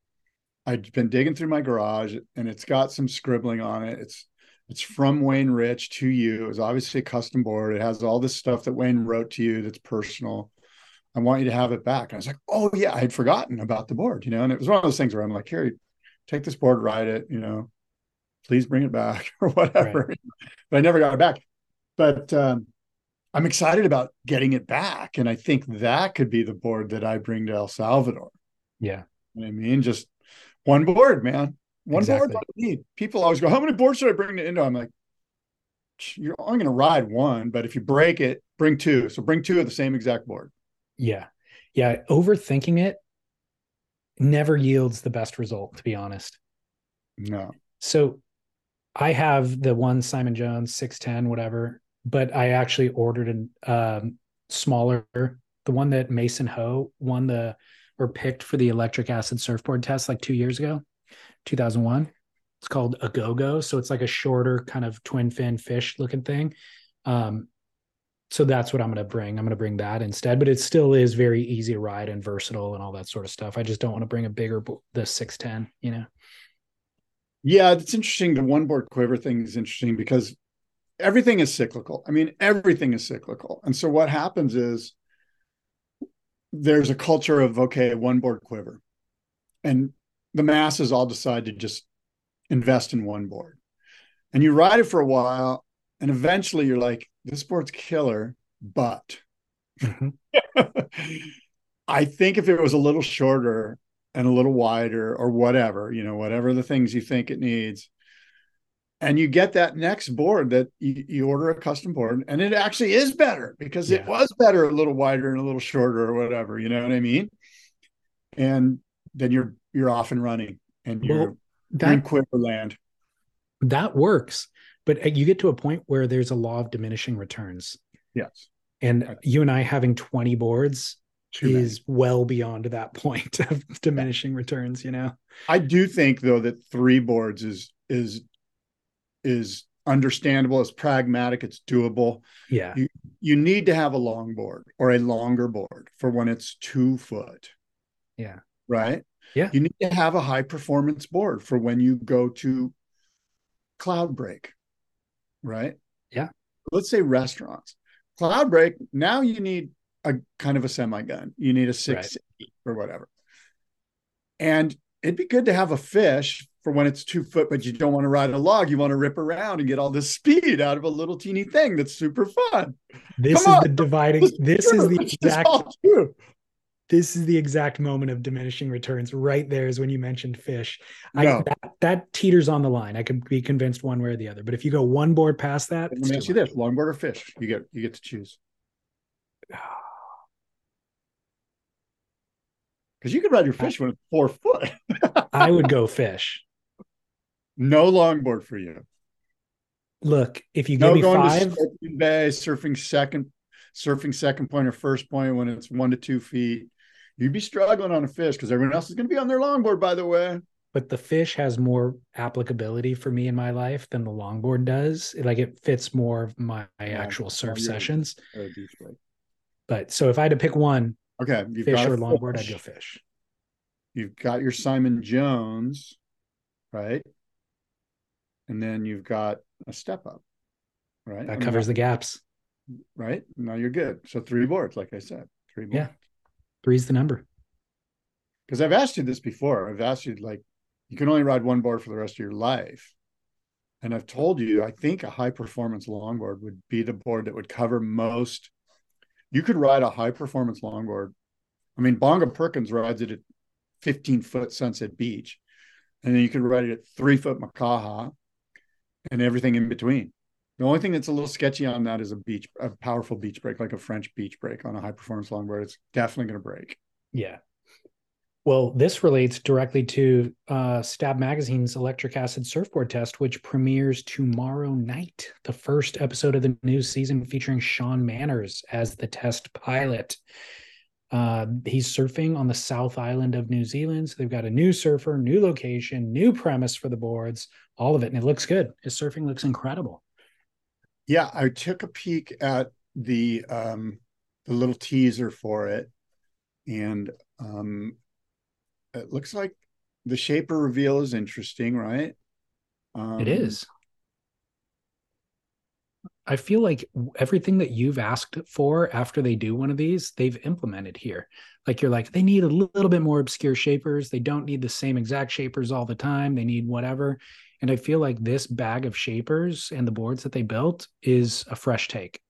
I'd been digging through my garage and it's got some scribbling on it. It's it's from Wayne Rich to you. It was obviously a custom board. It has all this stuff that Wayne wrote to you that's personal. I want you to have it back. And I was like, oh yeah, I had forgotten about the board, you know. And it was one of those things where I'm like, here, take this board, ride it, you know. please bring it back or whatever. Right. But I never got it back. But um, I'm excited about getting it back. And I think that could be the board that I bring to El Salvador. Yeah. I mean, just one board, man. One exactly. board. People always go, How many boards should I bring to Indo? I'm like, You're only going to ride one, but if you break it, bring two. So bring two of the same exact board. Yeah. Yeah. Overthinking it never yields the best result, to be honest. No. So I have the one Simon Jones 610, whatever, but I actually ordered a um, smaller, the one that Mason Ho won the or picked for the electric acid surfboard test like two years ago, 2001. It's called a go go. So it's like a shorter kind of twin fin fish looking thing. Um, so that's what I'm going to bring. I'm going to bring that instead, but it still is very easy to ride and versatile and all that sort of stuff. I just don't want to bring a bigger the 610, you know. Yeah, it's interesting. The one board quiver thing is interesting because everything is cyclical. I mean, everything is cyclical. And so what happens is there's a culture of okay, one board quiver. And the masses all decide to just invest in one board. And you ride it for a while and eventually you're like, this board's killer, but mm-hmm. I think if it was a little shorter and a little wider or whatever, you know, whatever the things you think it needs, and you get that next board that you, you order a custom board and it actually is better because yeah. it was better a little wider and a little shorter or whatever, you know what I mean? And then you're you're off and running and you're, well, that, you're in quiver land. That works but uh, you get to a point where there's a law of diminishing returns. Yes. And you and I having 20 boards Too is many. well beyond that point of diminishing returns, you know. I do think though that three boards is is is understandable, it's pragmatic, it's doable. Yeah. You you need to have a long board or a longer board for when it's two foot. Yeah. Right? Yeah. You need to have a high performance board for when you go to Cloudbreak right? Yeah. Let's say restaurants. Cloudbreak, now you need a kind of a semi gun. You need a six right. or whatever. And it'd be good to have a fish for when it's two foot, but you don't want to ride a log. You want to rip around and get all this speed out of a little teeny thing that's super fun. This Come is on. the dividing. This, this is the exact this is the exact moment of diminishing returns right there is when you mentioned fish no. I, that, that, teeters on the line i could be convinced one way or the other but if you go one board past that let me ask you this longboard or fish you get you get to choose ah, because you could ride your uh, fish when it's four foot i would go fish no longboard for you look if you no give me five bay surfing second surfing second point or first point when it's one to two feet you'd be struggling on a fish because everyone else is going to be on their longboard, by the way. But the fish has more applicability for me in my life than the longboard does. Like it fits more of my, my yeah, actual surf sessions. Oh, but so if I had to pick one, okay, You've fish or longboard, I'd go fish. You've got your Simon Jones, right? And then you've got a step up, right? That I covers mean, the gaps. Right. Now you're good. So three boards, like I said. Three boards. Yeah. Three's the number. Because I've asked you this before. I've asked you like, you can only ride one board for the rest of your life. And I've told you, I think a high performance longboard would be the board that would cover most. You could ride a high performance longboard. I mean, Bonga Perkins rides it at 15 foot Sunset Beach. And then you could ride it at three foot Makaha and everything in between. The only thing that's a little sketchy on that is a beach, a powerful beach break, like a French beach break on a high performance longboard. It's definitely going to break. Yeah. Well, this relates directly to uh, Stab Magazine's electric acid surfboard test, which premieres tomorrow night. The first episode of the new season featuring Sean Manners as the test pilot. Uh, he's surfing on the South Island of New Zealand. So they've got a new surfer, new location, new premise for the boards, all of it. And it looks good. His surfing looks incredible yeah, I took a peek at the um, the little teaser for it, and um, it looks like the shaper reveal is interesting, right? Um, it is. I feel like everything that you've asked for after they do one of these, they've implemented here. Like you're like, they need a little bit more obscure shapers. They don't need the same exact shapers all the time. They need whatever And I feel like this bag of shapers and the boards that they built is a fresh take.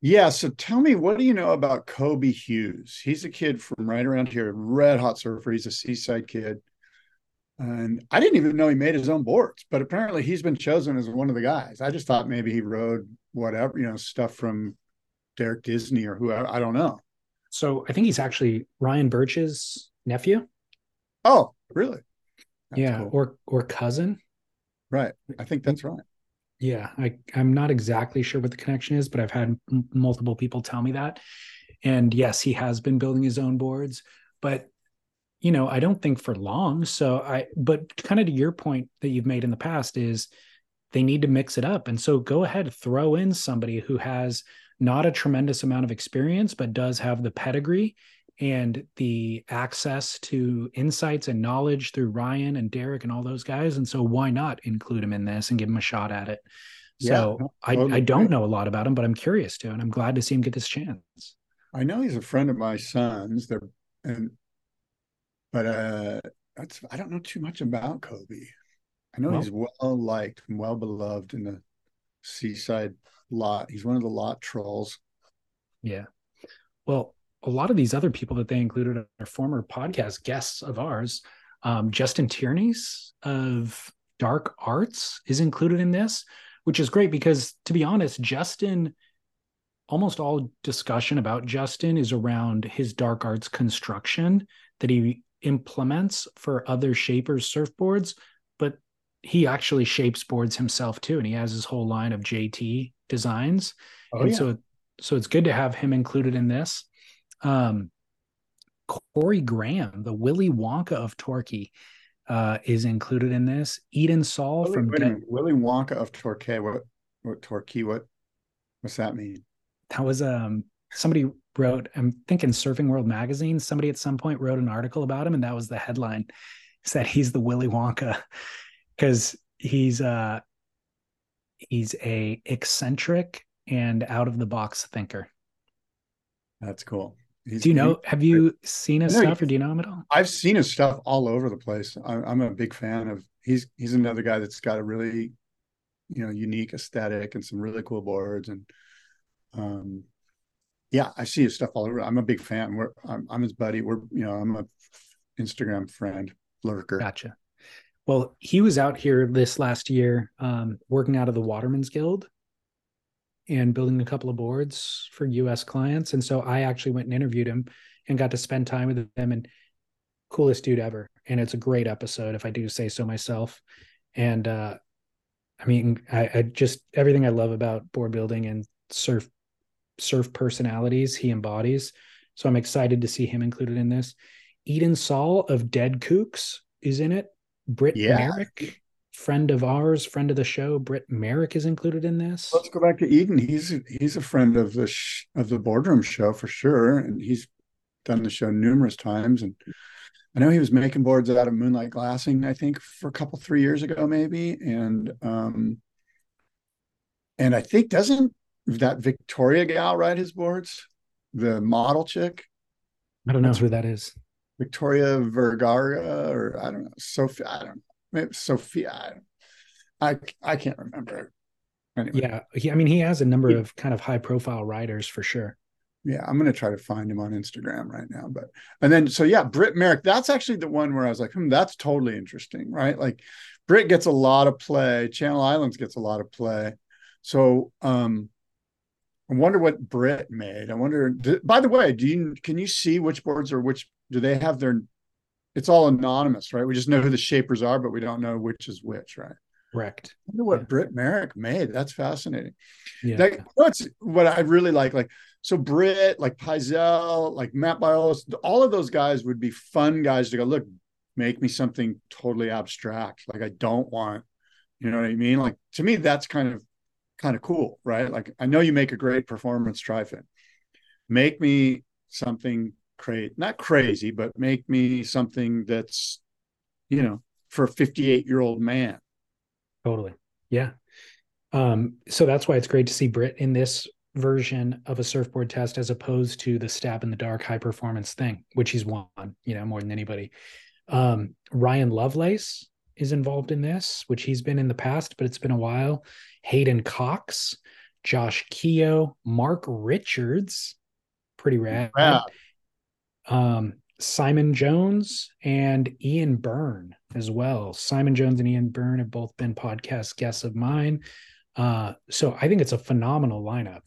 Yeah. So tell me, what do you know about Kobe Hughes? He's a kid from right around here, red hot surfer. He's a seaside kid. And I didn't even know he made his own boards, but apparently he's been chosen as one of the guys. I just thought maybe he rode whatever, you know, stuff from Derek Disney or whoever. I don't know. So I think he's actually Ryan Burch's nephew. Oh, really? That's yeah, cool. or or cousin. Right. I think that's right. Yeah, I I'm not exactly sure what the connection is, but I've had m- multiple people tell me that. And yes, he has been building his own boards, but you know, I don't think for long. So I but kind of to your point that you've made in the past is they need to mix it up. And so go ahead, throw in somebody who has not a tremendous amount of experience, but does have the pedigree and the access to insights and knowledge through Ryan and Derek and all those guys. And so why not include him in this and give him a shot at it? So yeah, I, I don't know a lot about him, but I'm curious to, and I'm glad to see him get this chance. I know he's a friend of my son's. They're and but uh that's I don't know too much about Kobe. I know well, he's well liked and well beloved in the seaside lot. He's one of the lot trolls. Yeah. Well, a lot of these other people that they included are former podcast guests of ours. Um, Justin Tierney's of Dark Arts is included in this, which is great because, to be honest, Justin, almost all discussion about Justin is around his dark arts construction that he implements for other shapers surfboards, but he actually shapes boards himself too, and he has his whole line of JT designs. Oh, and yeah. so, so it's good to have him included in this. Um, Corey Graham, the Willy Wonka of Torquay, uh, is included in this. Eden Saul Willy, from Willy Wonka of Torquay. What what Torquay? What what's that mean? That was um somebody wrote. I'm thinking Surfing World magazine. Somebody at some point wrote an article about him, and that was the headline. Said he's the Willy Wonka because he's uh he's a eccentric and out of the box thinker. That's cool. He's, do you know? Have you seen his stuff, or do you know him at all? I've seen his stuff all over the place. I'm, I'm a big fan of. He's he's another guy that's got a really, you know, unique aesthetic and some really cool boards. And, um, yeah, I see his stuff all over. I'm a big fan. We're I'm, I'm his buddy. We're you know I'm a Instagram friend lurker. Gotcha. Well, he was out here this last year, um, working out of the Waterman's Guild and building a couple of boards for US clients. And so I actually went and interviewed him and got to spend time with him and coolest dude ever. And it's a great episode, if I do say so myself. And uh I mean, I, I just everything I love about board building and surf surf personalities he embodies. So I'm excited to see him included in this. Eden Saul of Dead Kooks is in it. Britt yeah. Merrick friend of ours, friend of the show, Britt Merrick is included in this. Let's go back to Eden. He's he's a friend of the sh- of the boardroom show for sure, and he's done the show numerous times. And I know he was making boards out of Moonlight Glassing, I think, for a couple three years ago, maybe. And um, and I think doesn't that Victoria gal ride his boards, the model chick? I don't know who that is. Victoria Vergara, or I don't know, Sophie. I don't Sophia. I I can't remember. Anyway. Yeah, he, I mean, he has a number of kind of high profile writers for sure. Yeah, I'm gonna try to find him on Instagram right now. But and then so yeah, Britt Merrick. That's actually the one where I was like, hmm, that's totally interesting, right? Like Britt gets a lot of play. Channel Islands gets a lot of play. So um I wonder what Britt made. I wonder. by the way, do you can you see which boards or which do they have their it's all anonymous, right? We just know who the shapers are, but we don't know which is which, right? Correct. I wonder what yeah. Britt Merrick made. That's fascinating. Yeah. That, what's what I really like, like so Britt, like Pyzel, like Matt Biolos, all of those guys would be fun guys to go, look, make me something totally abstract. Like I don't want, you know what I mean? Like to me, that's kind of kind of cool, right? Like I know you make a great performance tri-fin. Make me something not crazy, but make me something that's, you know, for a 58 year old man. Totally. Yeah. Um, so that's why it's great to see Britt in this version of a surfboard test as opposed to the stab in the dark high performance thing, which he's won, you know, more than anybody. Um, Ryan Lovelace is involved in this, which he's been in the past, but it's been a while. Hayden Cox, Josh Keogh, Mark Richards, pretty rad. Wow. Um, Simon Jones and Ian Byrne as well. Simon Jones and Ian Byrne have both been podcast guests of mine. Uh, so I think it's a phenomenal lineup.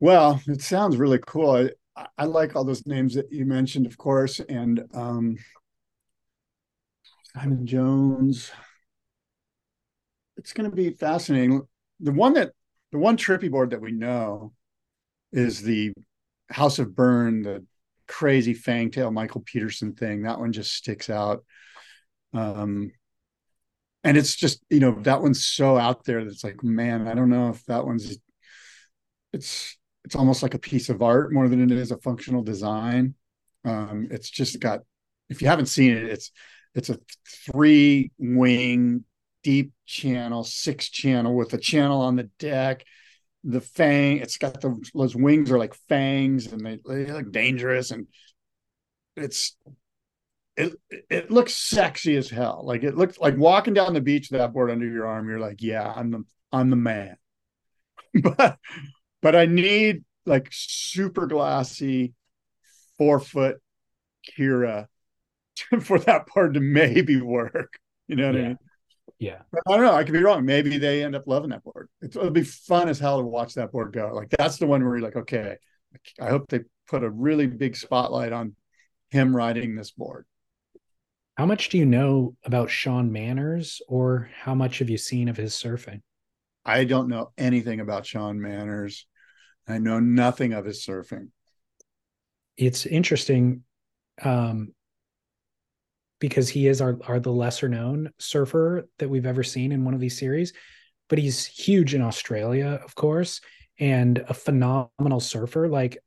Well, it sounds really cool. I, I like all those names that you mentioned, of course, and um, Simon Jones. It's going to be fascinating. The one that the one trippy board that we know is the House of Burn, the crazy fangtail Michael Peterson thing. That one just sticks out. Um, and it's just you know that one's so out there that's like, man, I don't know if that one's. It's it's almost like a piece of art more than it is a functional design. Um, it's just got. If you haven't seen it, it's it's a three wing deep channel, six channel with a channel on the deck the fang it's got the those wings are like fangs and they, they look dangerous and it's it it looks sexy as hell. Like it looks like walking down the beach with that board under your arm you're like yeah i'm the i'm the man. But but i need like super glassy four foot Kirra for that board to maybe work. You know what Yeah. i mean Yeah. but I don't know. I could be wrong. Maybe they end up loving that board. It's, it'll be fun as hell to watch that board go. Like that's the one where you're like, okay, I hope they put a really big spotlight on him riding this board. How much do you know about Sean Manners or how much have you seen of his surfing? I don't know anything about Sean Manners. I know nothing of his surfing. It's interesting um, because he is our, our the lesser known surfer that we've ever seen in one of these series, but he's huge in Australia, of course, and a phenomenal surfer. Like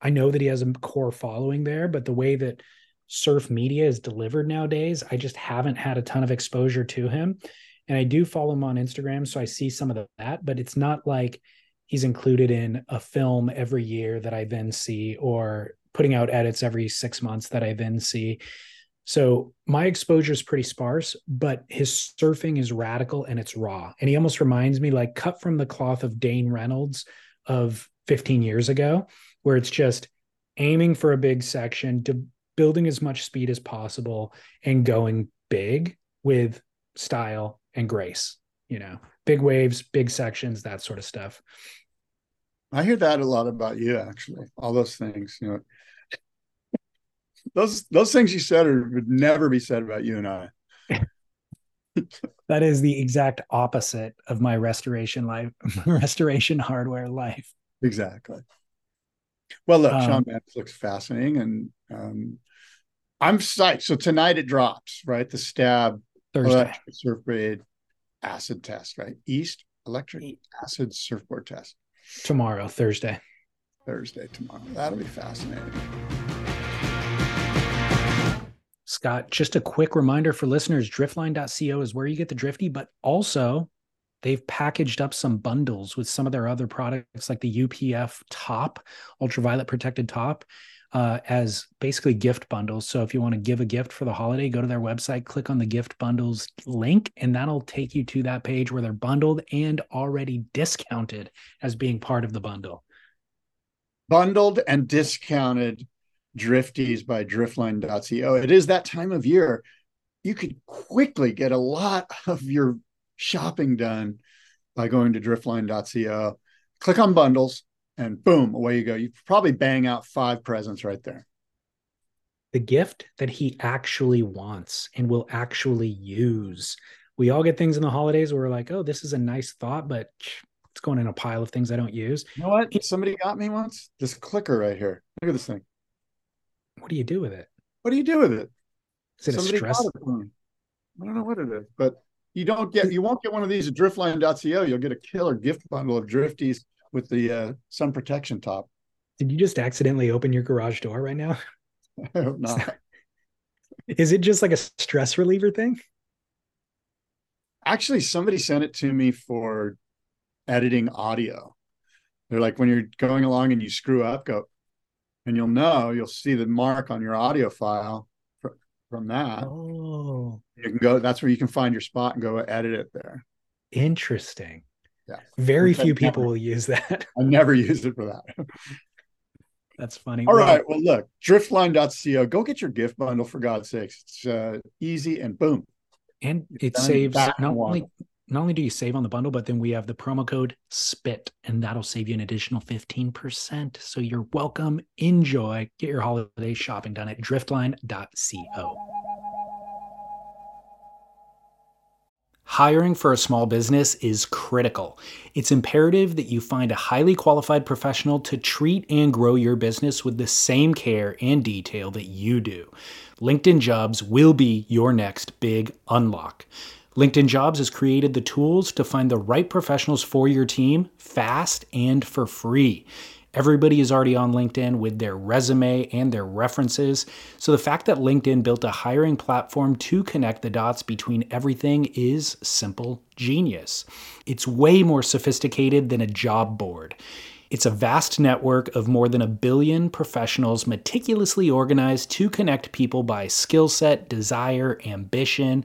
I know that he has a core following there, but the way that surf media is delivered nowadays, I just haven't had a ton of exposure to him. And I do follow him on Instagram, so I see some of that, but it's not like he's included in a film every year that I then see or putting out edits every six months that I then see. So my exposure is pretty sparse, but his surfing is radical and it's raw. And he almost reminds me like cut from the cloth of Dane Reynolds of 15 years ago, where it's just aiming for a big section, building as much speed as possible and going big with style and grace, you know, big waves, big sections, that sort of stuff. I hear that a lot about you, actually. All those things, you know, those those things you said are, would never be said about you and I. That is the exact opposite of my restoration life, restoration hardware life. Exactly. Well, look, Um, Sean Manners looks fascinating, and um, I'm psyched. So tonight it drops, right? The stab Thursday. surfboard acid test, right? East electric acid surfboard test tomorrow, Thursday. Thursday tomorrow. That'll be fascinating. Scott, just a quick reminder for listeners driftline.co is where you get the drifty, but also they've packaged up some bundles with some of their other products like the UPF top, ultraviolet protected top, uh, as basically gift bundles. So if you want to give a gift for the holiday, go to their website, click on the gift bundles link, and that'll take you to that page where they're bundled and already discounted as being part of the bundle. Bundled and discounted drifties by driftline.co. It is that time of year. You could quickly get a lot of your shopping done by going to driftline.co. Click on bundles and boom, away you go. You probably bang out five presents right there. the gift that he actually wants and will actually use. We all get things in the holidays where we're like, oh, this is a nice thought, but it's going in a pile of things I don't use. You know what? Somebody got me once. This clicker right here. Look at this thing. What do you do with it? What do you do with it? Is it Somebody a stress? it. I don't know what it is, but you don't get you won't get one of these at driftline.co. You'll get a killer gift bundle of drifties with the uh, sun protection top. Did you just accidentally open your garage door right now? I hope not. Is it just like a stress reliever thing? Actually, somebody sent it to me for editing audio. They're like, when you're going along and you screw up, go, and you'll know, you'll see the mark on your audio file. from that. Oh, You can go. That's where you can find your spot and go edit it there. interesting. Yeah. Very Which I few people never- will use that. I never used it for that. That's funny. All right. Well, look, driftline.co. Go get your gift bundle for God's sakes. It's uh, easy and boom. and it saves not only not only do you save on the bundle, but then we have the promo code SPIT, and that'll save you an additional 15%. So you're welcome. Enjoy. Get your holiday shopping done at driftline.co. Hiring for a small business is critical. It's imperative that you find a highly qualified professional to treat and grow your business with the same care and detail that you do. LinkedIn Jobs will be your next big unlock. LinkedIn Jobs has created the tools to find the right professionals for your team fast and for free. Everybody is already on LinkedIn with their resume and their references. So the fact that LinkedIn built a hiring platform to connect the dots between everything is simple genius. It's way more sophisticated than a job board. It's a vast network of more than a billion professionals meticulously organized to connect people by skill set, desire, ambition,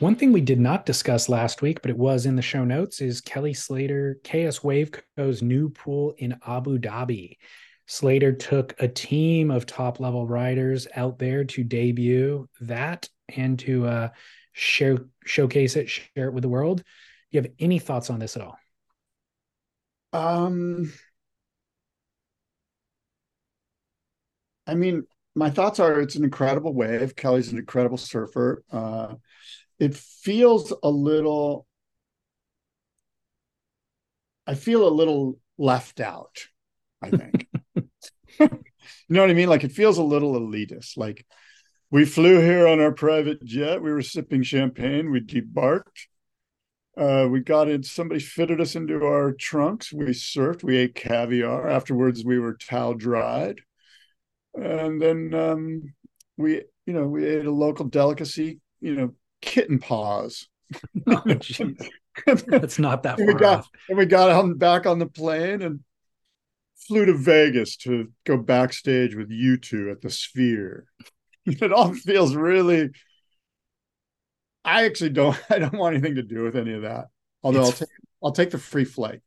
One thing we did not discuss last week, but it was in the show notes, is Kelly Slater, KS Waveco's new pool in Abu Dhabi. Slater took a team of top level riders out there to debut that and to uh, show, showcase it, share it with the world. Do you have any thoughts on this at all? Um, I mean, my thoughts are it's an incredible wave. Kelly's an incredible surfer. Uh, it feels a little, I feel a little left out, I think. you know what I mean? Like it feels a little elitist. Like we flew here on our private jet, we were sipping champagne, we debarked. Uh, we got in, somebody fitted us into our trunks. We surfed, we ate caviar. Afterwards, we were towel dried. And then um, we, you know, we ate a local delicacy, you know, kitten paws. Oh. That's not that and far we got off. and we got on back on the plane and flew to Vegas to go backstage with U2 at the Sphere. It all feels really. I actually don't. I don't want anything to do with any of that. Although I'll take I'll take the free flight.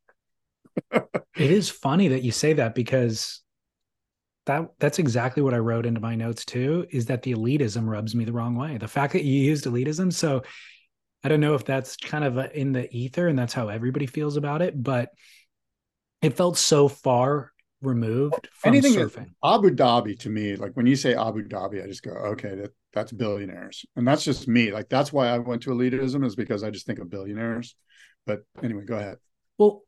it is funny that you say that because that that's exactly what I wrote into my notes too. Is that the elitism rubs me the wrong way? The fact that you used elitism, so I don't know if that's kind of in the ether and that's how everybody feels about it, but it felt so far removed from anything surfing. Abu Dhabi to me, like when you say Abu Dhabi, I just go, okay, that that's billionaires, and that's just me. Like that's why I went to elitism is because I just think of billionaires. But anyway, go ahead. Well,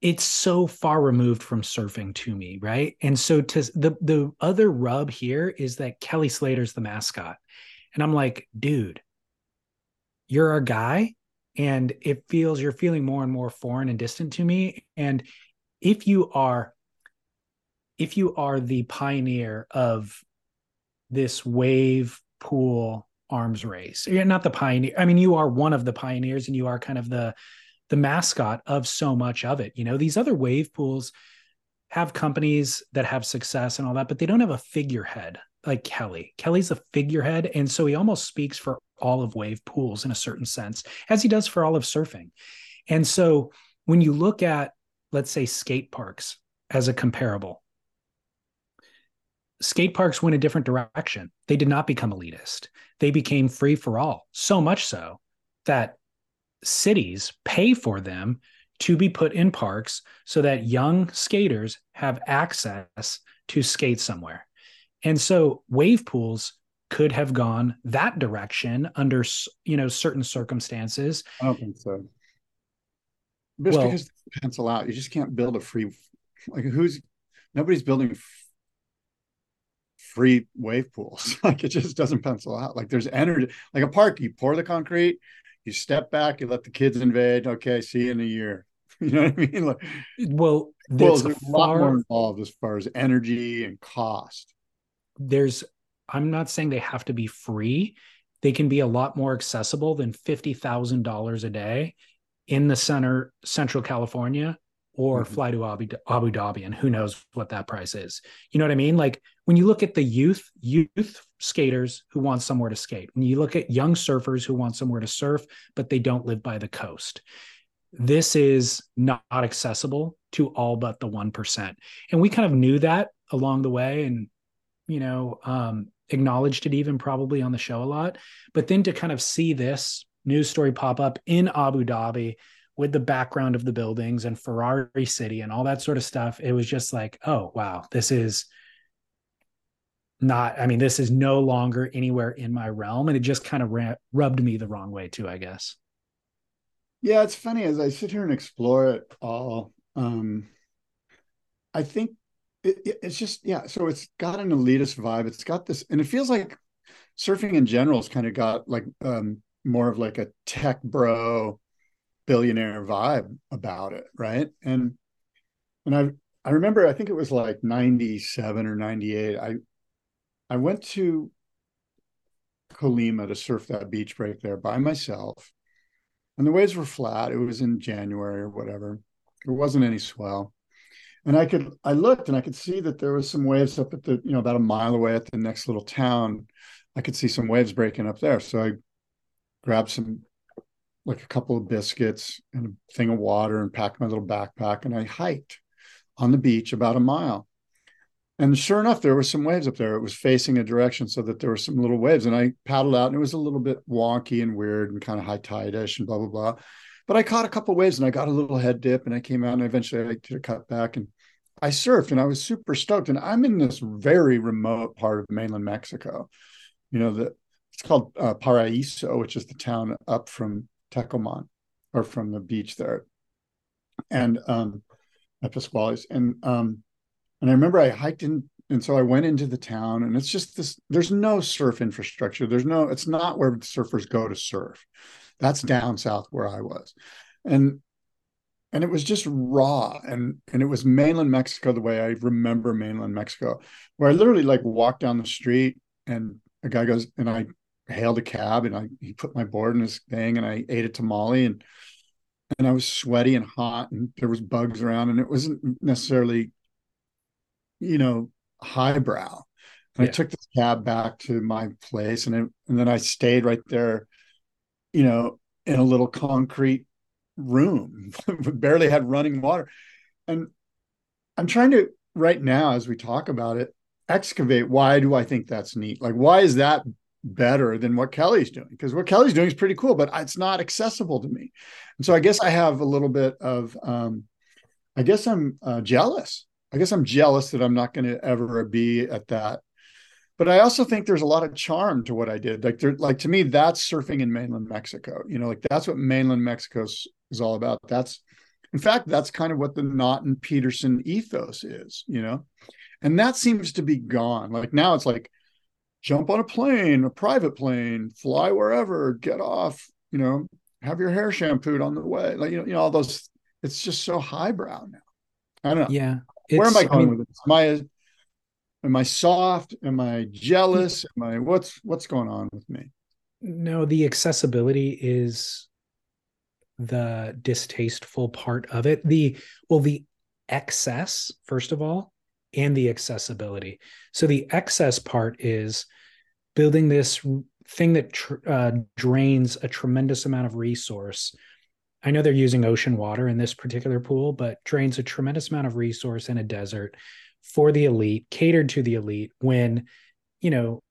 it's so far removed from surfing to me, right? And so to the the other rub here is that Kelly Slater's the mascot, and I'm like, dude, you're a guy, and it feels you're feeling more and more foreign and distant to me. And if you are if you are the pioneer of this wave pool arms race you're not the pioneer i mean you are one of the pioneers and you are kind of the the mascot of so much of it you know these other wave pools have companies that have success and all that but they don't have a figurehead like kelly kelly's a figurehead and so he almost speaks for all of wave pools in a certain sense as he does for all of surfing and so when you look at let's say skate parks as a comparable skate parks went a different direction. They did not become elitist. They became free for all, so much so that cities pay for them to be put in parks so that young skaters have access to skate somewhere. And so wave pools could have gone that direction under you know certain circumstances. I don't think so. Just well, because pencil out, you just can't build a free like who's nobody's building free wave pools. like it just doesn't pencil out. Like there's energy, like a park, you pour the concrete, you step back, you let the kids invade. Okay, see you in a year. You know what I mean? Like, well, there's a lot more involved as far as energy and cost. There's, I'm not saying they have to be free. They can be a lot more accessible than fifty thousand dollars a day in the center, Central California, or mm-hmm. fly to Abu, Abu Dhabi, and who knows what that price is. You know what I mean? Like when you look at the youth, youth skaters who want somewhere to skate, when you look at young surfers who want somewhere to surf, but they don't live by the coast, this is not accessible to all but the 1%. And we kind of knew that along the way and, you know, um, acknowledged it even probably on the show a lot. But then to kind of see this news story pop up in Abu Dhabi, with the background of the buildings and Ferrari City and all that sort of stuff, it was just like, oh, wow, this is not, I mean, this is no longer anywhere in my realm. And it just kind of ra- rubbed me the wrong way, too, I guess. Yeah, it's funny as I sit here and explore it all. Um, I think it, it, it's just, yeah, so it's got an elitist vibe. It's got this, and it feels like surfing in general has kind of got like um, more of like a tech bro billionaire vibe about it, right? And and I I remember I think it was like 97 or 98. I I went to Colima to surf that beach break there by myself. And the waves were flat. It was in January or whatever. There wasn't any swell. And I could I looked and I could see that there was some waves up at the, you know, about a mile away at the next little town. I could see some waves breaking up there. So I grabbed some like a couple of biscuits and a thing of water and packed my little backpack and I hiked on the beach about a mile. And sure enough, there were some waves up there. It was facing a direction so that there were some little waves. And I paddled out and it was a little bit wonky and weird and kind of high tide-ish and blah, blah, blah. But I caught a couple waves and I got a little head dip and I came out and eventually I did a cut back and I surfed and I was super stoked. And I'm in this very remote part of mainland Mexico. You know, the it's called uh, Paraiso, which is the town up from Tecomán or from the beach there. And um at Pascuales. And um and I remember I hiked in and so I went into the town and it's just this there's no surf infrastructure. There's no it's not where surfers go to surf. That's down south where I was. And and it was just raw and and it was mainland Mexico the way I remember mainland Mexico where I literally like walked down the street and a guy goes and I hailed a cab and I he put my board in his thing and I ate a tamale and and I was sweaty and hot and there was bugs around and it wasn't necessarily, you know, highbrow. And yeah. I took this cab back to my place and, it, and then I stayed right there, you know, in a little concrete room, barely had running water. And I'm trying to right now, as we talk about it, excavate why do I think that's neat? Like, why is that better than what Kelly's doing? Because what Kelly's doing is pretty cool, but it's not accessible to me. And so I guess I have a little bit of, um, I guess I'm uh, jealous. I guess I'm jealous that I'm not going to ever be at that. But I also think there's a lot of charm to what I did. Like, there, like to me, that's surfing in mainland Mexico. You know, like that's what mainland Mexico is all about. That's, in fact, that's kind of what the Naughton Peterson ethos is. You know, and that seems to be gone. Like now, it's like jump on a plane, a private plane, fly wherever, get off, you know, have your hair shampooed on the way. Like, you know, you know, all those, it's just so highbrow now. I don't know. Yeah. Where am I going I mean, with this? Am I, am I soft? Am I jealous? Am I, what's, what's going on with me? No, the accessibility is the distasteful part of it. The, well, the excess, first of all, and the accessibility. So the excess part is building this thing that tr- uh, drains a tremendous amount of resource. I know they're using ocean water in this particular pool, but drains a tremendous amount of resource in a desert for the elite, catered to the elite when, you know,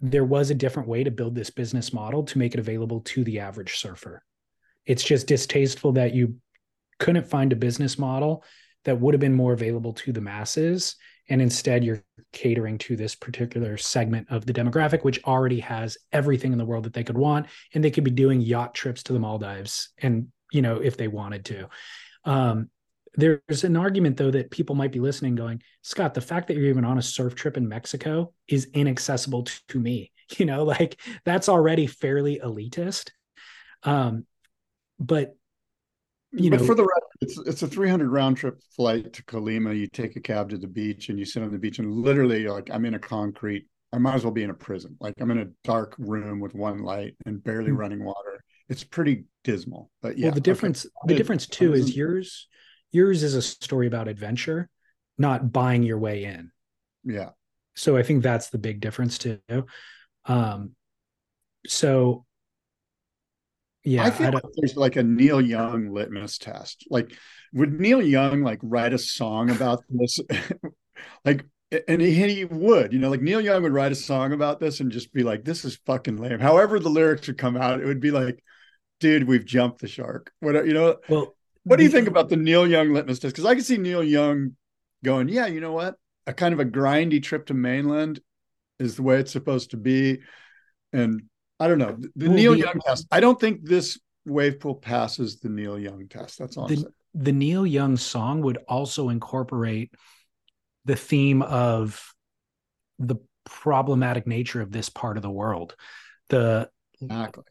there was a different way to build this business model to make it available to the average surfer. It's just distasteful that you couldn't find a business model that would have been more available to the masses and instead you're catering to this particular segment of the demographic which already has everything in the world that they could want and they could be doing yacht trips to the maldives and you know if they wanted to um, there's an argument though that people might be listening going scott the fact that you're even on a surf trip in mexico is inaccessible to, to me you know like that's already fairly elitist um, but you but know, for the record, it's it's a 300 round trip flight to Colima. You take a cab to the beach and you sit on the beach and literally like I'm in a concrete. I might as well be in a prison. Like I'm in a dark room with one light and barely mm-hmm. running water. It's pretty dismal. But yeah, well, the difference okay. the difference too is yours. Yours is a story about adventure, not buying your way in. Yeah. So I think that's the big difference too. Um, so yeah, I feel I like there's like a Neil Young litmus test. Like, would Neil Young like write a song about this? like, and he, he, would, you know, like Neil Young would write a song about this and just be like, "This is fucking lame." However, the lyrics would come out, it would be like, "Dude, we've jumped the shark." What you know? Well, what do you think about the Neil Young litmus test? Because I can see Neil Young going, "Yeah, you know what? A kind of a grindy trip to mainland is the way it's supposed to be," and I don't know. The well, Neil the, Young test. I don't think this wave pool passes the Neil Young test. That's all. The, the Neil Young song would also incorporate the theme of the problematic nature of this part of the world. The exactly.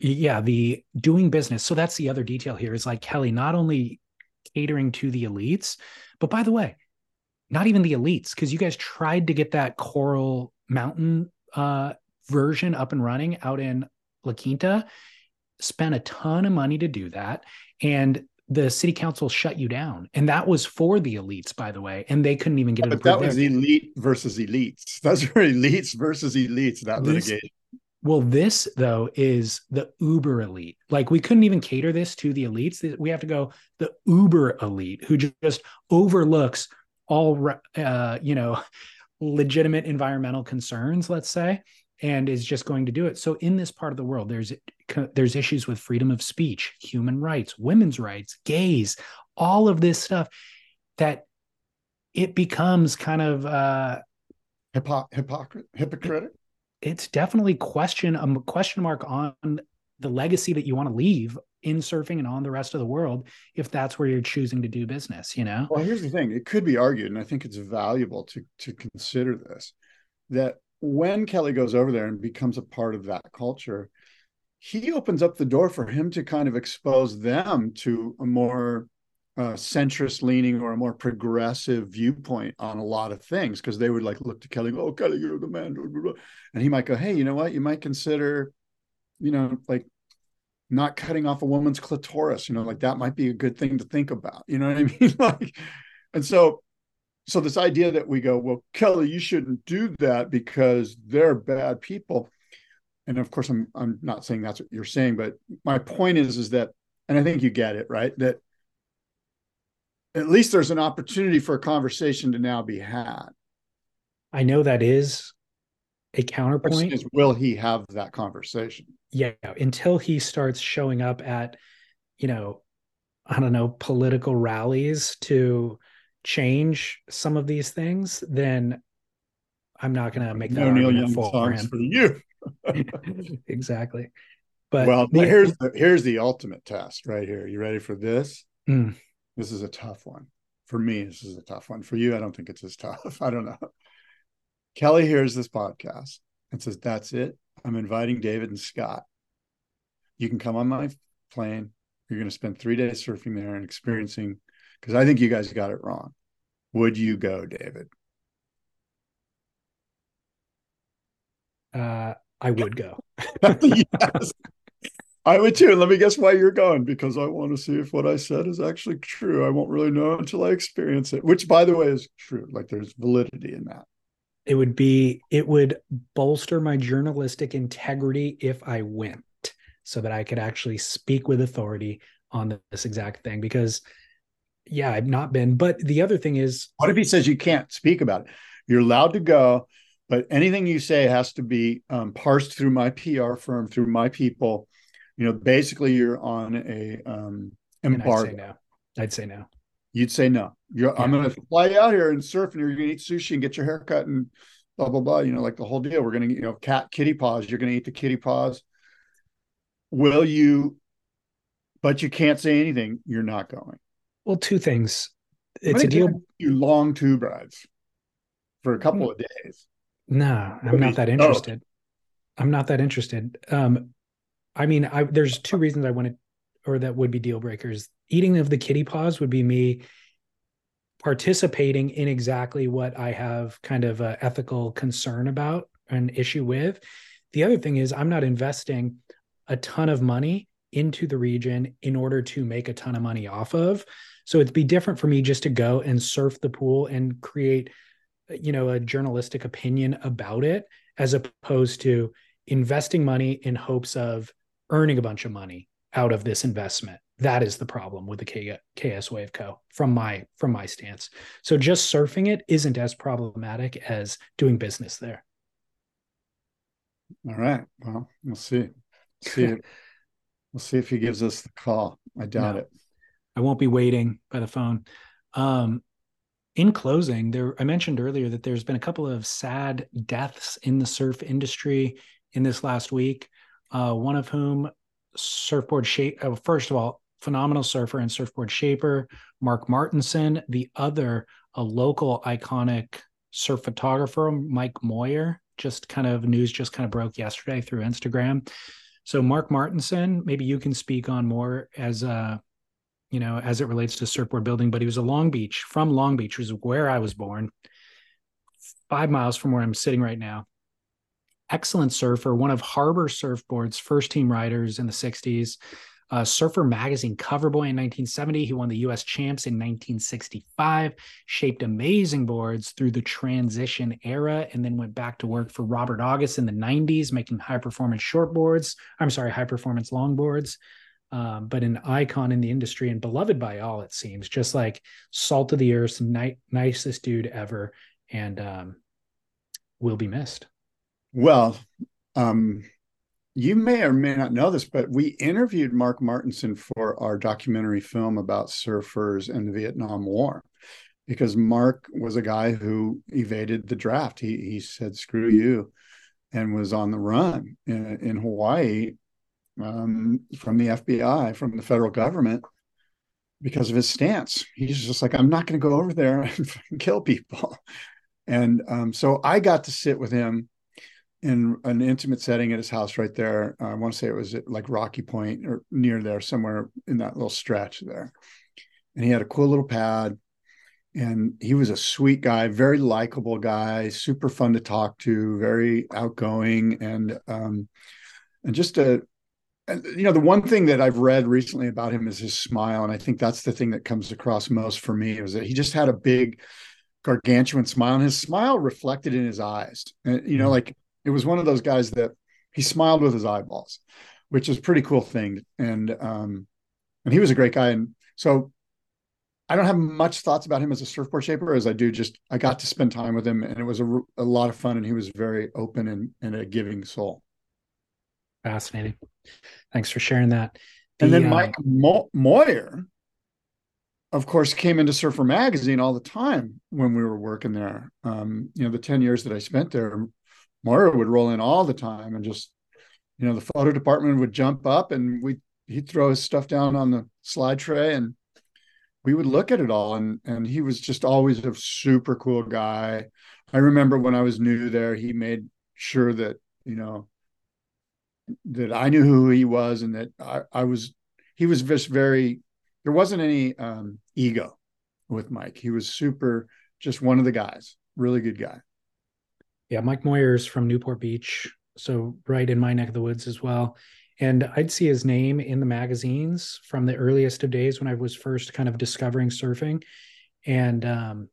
Yeah, the doing business. So that's the other detail here is like Kelly not only catering to the elites, but by the way, not even the elites because you guys tried to get that Coral Mountain uh, version up and running out in La Quinta, spent a ton of money to do that. And the city council shut you down. And that was for the elites, by the way. And they couldn't even get it but that was there. elite versus elites. That's for elites versus elites, that this, litigation. Well, this though is the uber elite. Like we couldn't even cater this to the elites. We have to go the uber elite who just overlooks all, uh, you know, legitimate environmental concerns, let's say, and is just going to do it. So in this part of the world, there's there's issues with freedom of speech, human rights, women's rights, gays, all of this stuff that it becomes kind of uh Hypo- hypocrite hypocritic. It's definitely question a question mark on the legacy that you want to leave in surfing and on the rest of the world if that's where you're choosing to do business you know? Well here's the thing it could be argued and i think it's valuable to to consider this that when Kelly goes over there and becomes a part of that culture, he opens up the door for him to kind of expose them to a more uh, centrist leaning or a more progressive viewpoint on a lot of things because they would like look to Kelly, oh, Kelly, you're the man. And he might go, hey, you know what? You might consider, you know, like not cutting off a woman's clitoris, you know, like that might be a good thing to think about. You know what I mean? like, and so, so this idea that we go, well, Kelly, you shouldn't do that because they're bad people. And of course, I'm I'm not saying that's what you're saying, but my point is, is that, and I think you get it, right? That at least there's an opportunity for a conversation to now be had. I know that is a counterpoint. Is, will he have that conversation? Yeah, until he starts showing up at, you know, I don't know, political rallies to change some of these things, then I'm not going to make that no Neil Young for him. for you. exactly. But well, the, here's the here's the ultimate test right here. You ready for this? Mm. This is a tough one. For me, this is a tough one. For you, I don't think it's as tough. I don't know. Kelly hears this podcast and says, That's it. I'm inviting David and Scott. You can come on my plane. You're going to spend three days surfing there and experiencing, because I think you guys got it wrong. Would you go, David? Uh, I would go. yes. I would too. Let me guess why you're going because I want to see if what I said is actually true. I won't really know until I experience it, which, by the way, is true. Like there's validity in that. It would be, it would bolster my journalistic integrity if I went so that I could actually speak with authority on this exact thing. Because, yeah, I've not been. But the other thing is, what if he says you can't speak about it? You're allowed to go, but anything you say has to be um, parsed through my PR firm, through my people you know, basically you're on a um embargo. I'd say no. I'd say no. You'd say no. You're, yeah. I'm going to fly out here and surf, and you're going to eat sushi and get your hair cut and blah blah blah. You know, like the whole deal. We're going to, you know, cat kitty paws. You're going to eat the kitty paws. Will you? But you can't say anything. You're not going. Well, two things. It's a deal. You long tube rides for a couple of days. No, I'm not that interested. Oh. I'm not that interested. Um, I mean, I, there's two reasons I wanted, or that would be deal breakers. Eating of the kitty paws would be me participating in exactly what I have kind of a ethical concern about, an issue with. The other thing is, I'm not investing a ton of money into the region in order to make a ton of money off of. So it'd be different for me just to go and surf the pool and create, you know, a journalistic opinion about it, as opposed to investing money in hopes of earning a bunch of money out of this investment. That is the problem with the K- KS Wave Co. from my from my stance. So just surfing it isn't as problematic as doing business there. All right. Well, we'll see. See if, we'll see if he gives us the call. I doubt no, it. I won't be waiting by the phone. Um, in closing, there I mentioned earlier that there's been a couple of sad deaths in the surf industry in this last week uh, one of whom surfboard shape. Uh, first of all, phenomenal surfer and surfboard shaper, Mark Martinson. The other, a local iconic surf photographer, Mike Moyer. Just kind of news just kind of broke yesterday through Instagram. So Mark Martinson, maybe you can speak on more as uh you know, as it relates to surfboard building, but he was a Long Beach from Long Beach, which is where I was born, five miles from where I'm sitting right now excellent surfer, one of Harbor Surfboard's first team riders in the 60s. Uh, Surfer Magazine cover boy in 1970. He won the US Champs in 1965, shaped amazing boards through the transition era, and then went back to work for Robert August in the 90s, making high performance shortboards. I'm sorry, high performance longboards. Um, but an icon in the industry and beloved by all, it seems, just like salt of the earth, ni- nicest dude ever, and um, will be missed. Well, um, you may or may not know this, but we interviewed Mark Martinson for our documentary film about surfers and the Vietnam War because Mark was a guy who evaded the draft. He he said screw you and was on the run in, in Hawaii um, from the FBI, from the federal government because of his stance. He's just like, I'm not going to go over there and kill people. And um, so I got to sit with him in an intimate setting at his house right there. I want to say it was at like Rocky Point or near there, somewhere in that little stretch there. And he had a cool little pad. And he was a sweet guy, very likable guy, super fun to talk to, very outgoing, and um, and just a you know the one thing that I've read recently about him is his smile, and I think that's the thing that comes across most for me is that he just had a big, gargantuan smile, and his smile reflected in his eyes. And you know, mm-hmm. like it was one of those guys that he smiled with his eyeballs, which is a pretty cool thing. And um, and he was a great guy, and so I don't have much thoughts about him as a surfboard shaper as I do just I got to spend time with him, and it was a, a lot of fun, and he was very open and, and a giving soul. Fascinating. Thanks for sharing that. The, and then Mike uh, Mo- Moyer, of course, came into Surfer Magazine all the time when we were working there. Um, you know, the 10 years that I spent there, Moyer would roll in all the time and just, you know, the photo department would jump up and we he'd throw his stuff down on the slide tray and we would look at it all and and he was just always a super cool guy. I remember when I was new there, he made sure that, you know, that I knew who he was and that I, I was he was just very there wasn't any um, ego with Mike. He was super just one of the guys, really good guy. Yeah, Mike Moyers from Newport Beach, so right in my neck of the woods as well. And I'd see his name in the magazines from the earliest of days when I was first kind of discovering surfing. And um,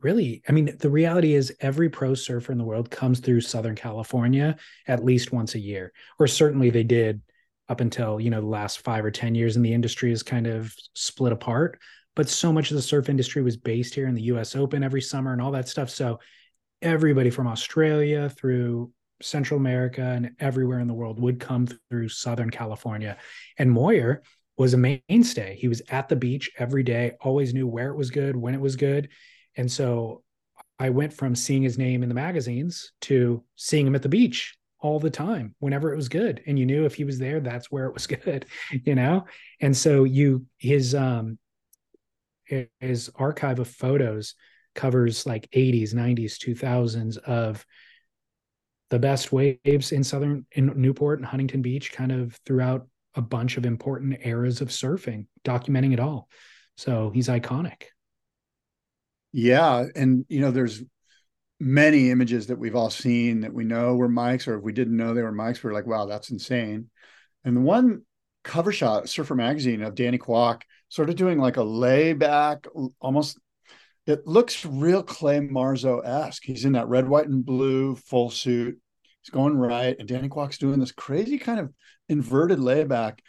really i mean the reality is every pro surfer in the world comes through southern california at least once a year or certainly they did up until you know the last five or ten years and the industry is kind of split apart but so much of the surf industry was based here in the us open every summer and all that stuff so everybody from australia through central america and everywhere in the world would come through southern california. And moyer was a mainstay. He was at the beach every day always knew where it was good when it was good. And so I went from seeing his name in the magazines to seeing him at the beach all the time whenever it was good. And you knew if he was there that's where it was good you know? And so you his um his archive of photos covers like 80s 90s 2000s of the best waves in southern in newport and huntington beach kind of throughout a bunch of important eras of surfing documenting it all so he's iconic yeah, and you know, there's many images that we've all seen that we know were Mike's, or if we didn't know they were Mike's, we are like, wow, that's insane. And the one cover shot, Surfer Magazine of Danny Kwok, sort of doing like a layback, almost it looks real Clay Marzo esque. He's in that red, white, and blue full suit. He's going right, and Danny Kwok's doing this crazy kind of inverted layback.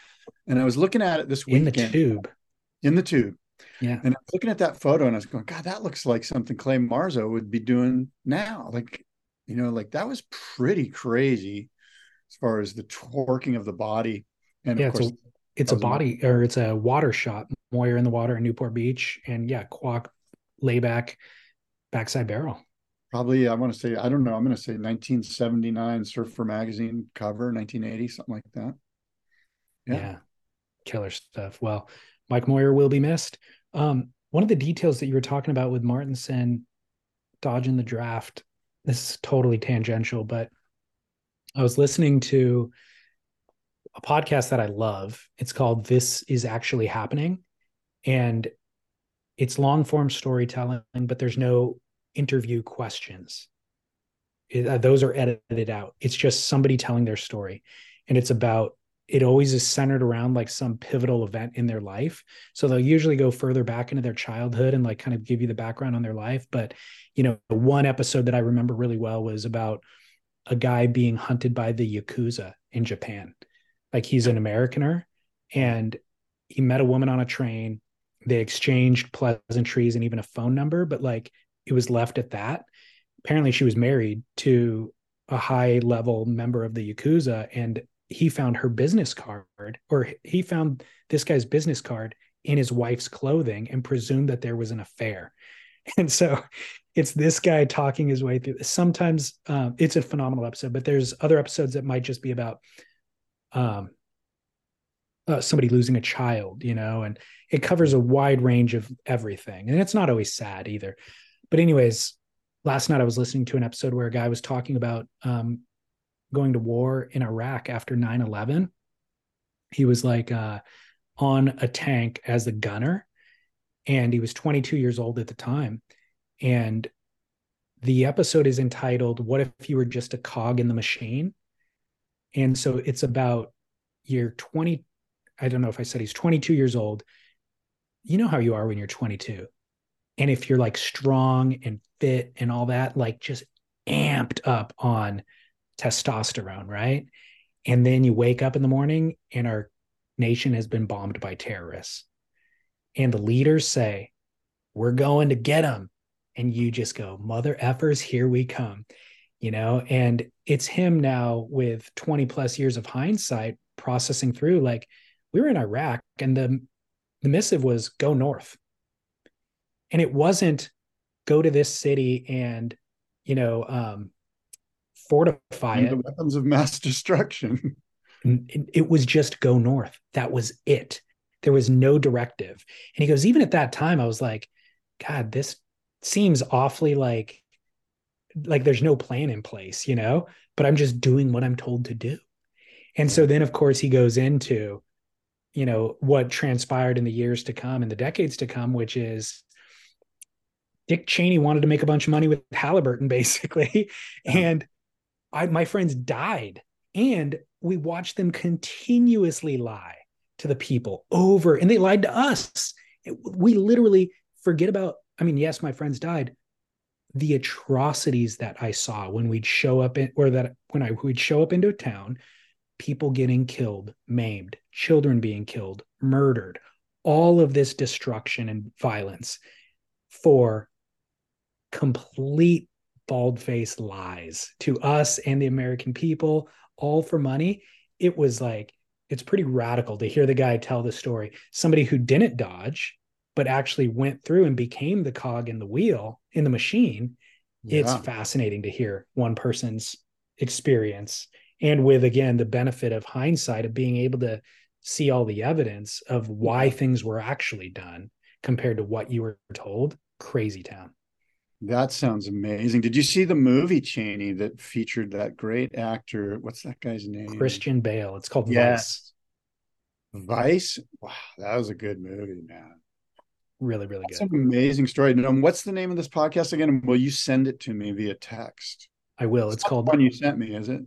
And I was looking at it this weekend. In the tube. In the tube. Yeah. And I was looking at that photo and I was going, God, that looks like something Clay Marzo would be doing now. Like, you know, like that was pretty crazy as far as the twerking of the body. And yeah, of course, it's a, it's a body or it's a water shot, Moyer in the water in Newport Beach. And yeah, Kwok layback, backside barrel. Probably, I want to say, I don't know, I'm going to say 1979 Surfer Magazine cover, 1980, something like that. Yeah. yeah. Killer stuff. Well, Mike Moyer will be missed. Um, one of the details that you were talking about with Martinson dodging the draft, this is totally tangential, but I was listening to a podcast that I love. It's called This Is Actually Happening. And it's long form storytelling, but there's no interview questions. It, uh, those are edited out. It's just somebody telling their story. And it's about it always is centered around like some pivotal event in their life. So they'll usually go further back into their childhood and like kind of give you the background on their life. But, you know, one episode that I remember really well was about a guy being hunted by the Yakuza in Japan. Like he's an Americaner and he met a woman on a train. They exchanged pleasantries and even a phone number, but like it was left at that. Apparently, she was married to a high level member of the Yakuza. And he found her business card or he found this guy's business card in his wife's clothing and presumed that there was an affair. And so it's this guy talking his way through. Sometimes um, it's a phenomenal episode, but there's other episodes that might just be about um, uh, somebody losing a child, you know, and it covers a wide range of everything. And it's not always sad either. But, anyways, last night I was listening to an episode where a guy was talking about um, going to war in Iraq after 9 11. He was like uh, on a tank as a gunner, and he was 22 years old at the time. And the episode is entitled, What If You Were Just a Cog in the Machine? And so it's about you're 20 I don't know if I said he's 22 years old. You know how you are when you're 22. And if you're like strong and fit and all that, like just amped up on testosterone, right? And then you wake up in the morning and our nation has been bombed by terrorists. And the leaders say, We're going to get them. And you just go, Mother effers, here we come. You know, and it's him now with 20 plus years of hindsight processing through like we were in Iraq and the the missive was go north. And it wasn't go to this city and you know um fortify And it. the weapons of mass destruction. It, it was just go north. That was it. There was no directive. And he goes, even at that time, I was like, God, this seems awfully like like there's no plan in place, you know, but I'm just doing what I'm told to do. And so then, of course, he goes into, you know, what transpired in the years to come and the decades to come, which is Dick Cheney wanted to make a bunch of money with Halliburton, basically. And I, my friends died. And we watched them continuously lie to the people over, and they lied to us. We literally forget about, I mean, yes, my friends died. The atrocities that I saw when we'd show up in, or that when I would show up into a town, people getting killed, maimed, children being killed, murdered, all of this destruction and violence for complete bald faced lies to us and the American people, all for money. It was like, it's pretty radical to hear the guy tell the story. Somebody who didn't dodge, but actually went through and became the cog in the wheel in the machine. It's fascinating to hear one person's experience and with again the benefit of hindsight of being able to see all the evidence of why things were actually done compared to what you were told crazy town That sounds amazing. Did you see the movie Cheney that featured that great actor? What's that guy's name? christian bale it's called Yes. vice Vice. Wow, that was a good movie, man. really really That's good an amazing story. And um, what's the name of this podcast again? Will you send it to me via text? i will it's the called one you sent me, is it?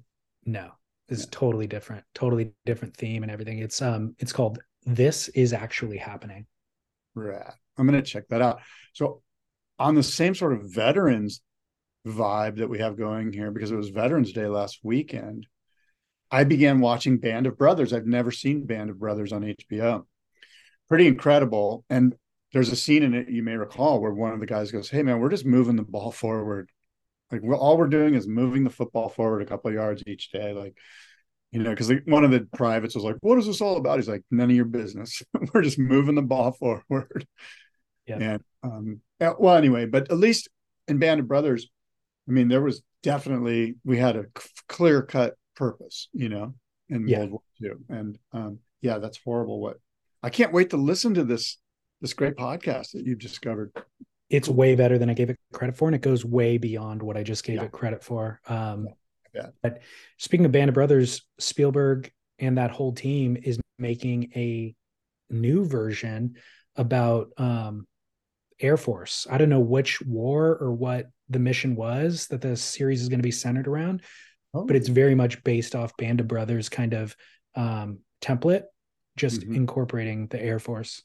No it's totally different totally different theme and everything it's um it's called this is actually happening Right. I'm going to check that out. So, on the same sort of veterans vibe that we have going here, because it was Veterans Day last weekend, I began watching Band of Brothers. I've never seen Band of Brothers on HBO. Pretty incredible. And there's a scene in it you may recall where one of the guys goes, "Hey man, we're just moving the ball forward. Like we're, all we're doing is moving the football forward a couple of yards each day. Like, you know, because one of the privates was like, "What is this all about?" He's like, "None of your business. we're just moving the ball forward." Yeah. And um, well, anyway, but at least in Band of Brothers, I mean, there was definitely we had a clear cut purpose, you know, in Yeah. World War II. And um, yeah, that's horrible. What I can't wait to listen to this this great podcast that you've discovered. It's way better than I gave it credit for, and it goes way beyond what I just gave Yeah. it credit for. Um, Yeah. But speaking of Band of Brothers, Spielberg and that whole team is making a new version about um, Air Force. I don't know which war or what the mission was that the series is going to be centered around, but it's very much based off Band of Brothers kind of um, template, just Mhm. incorporating the Air Force.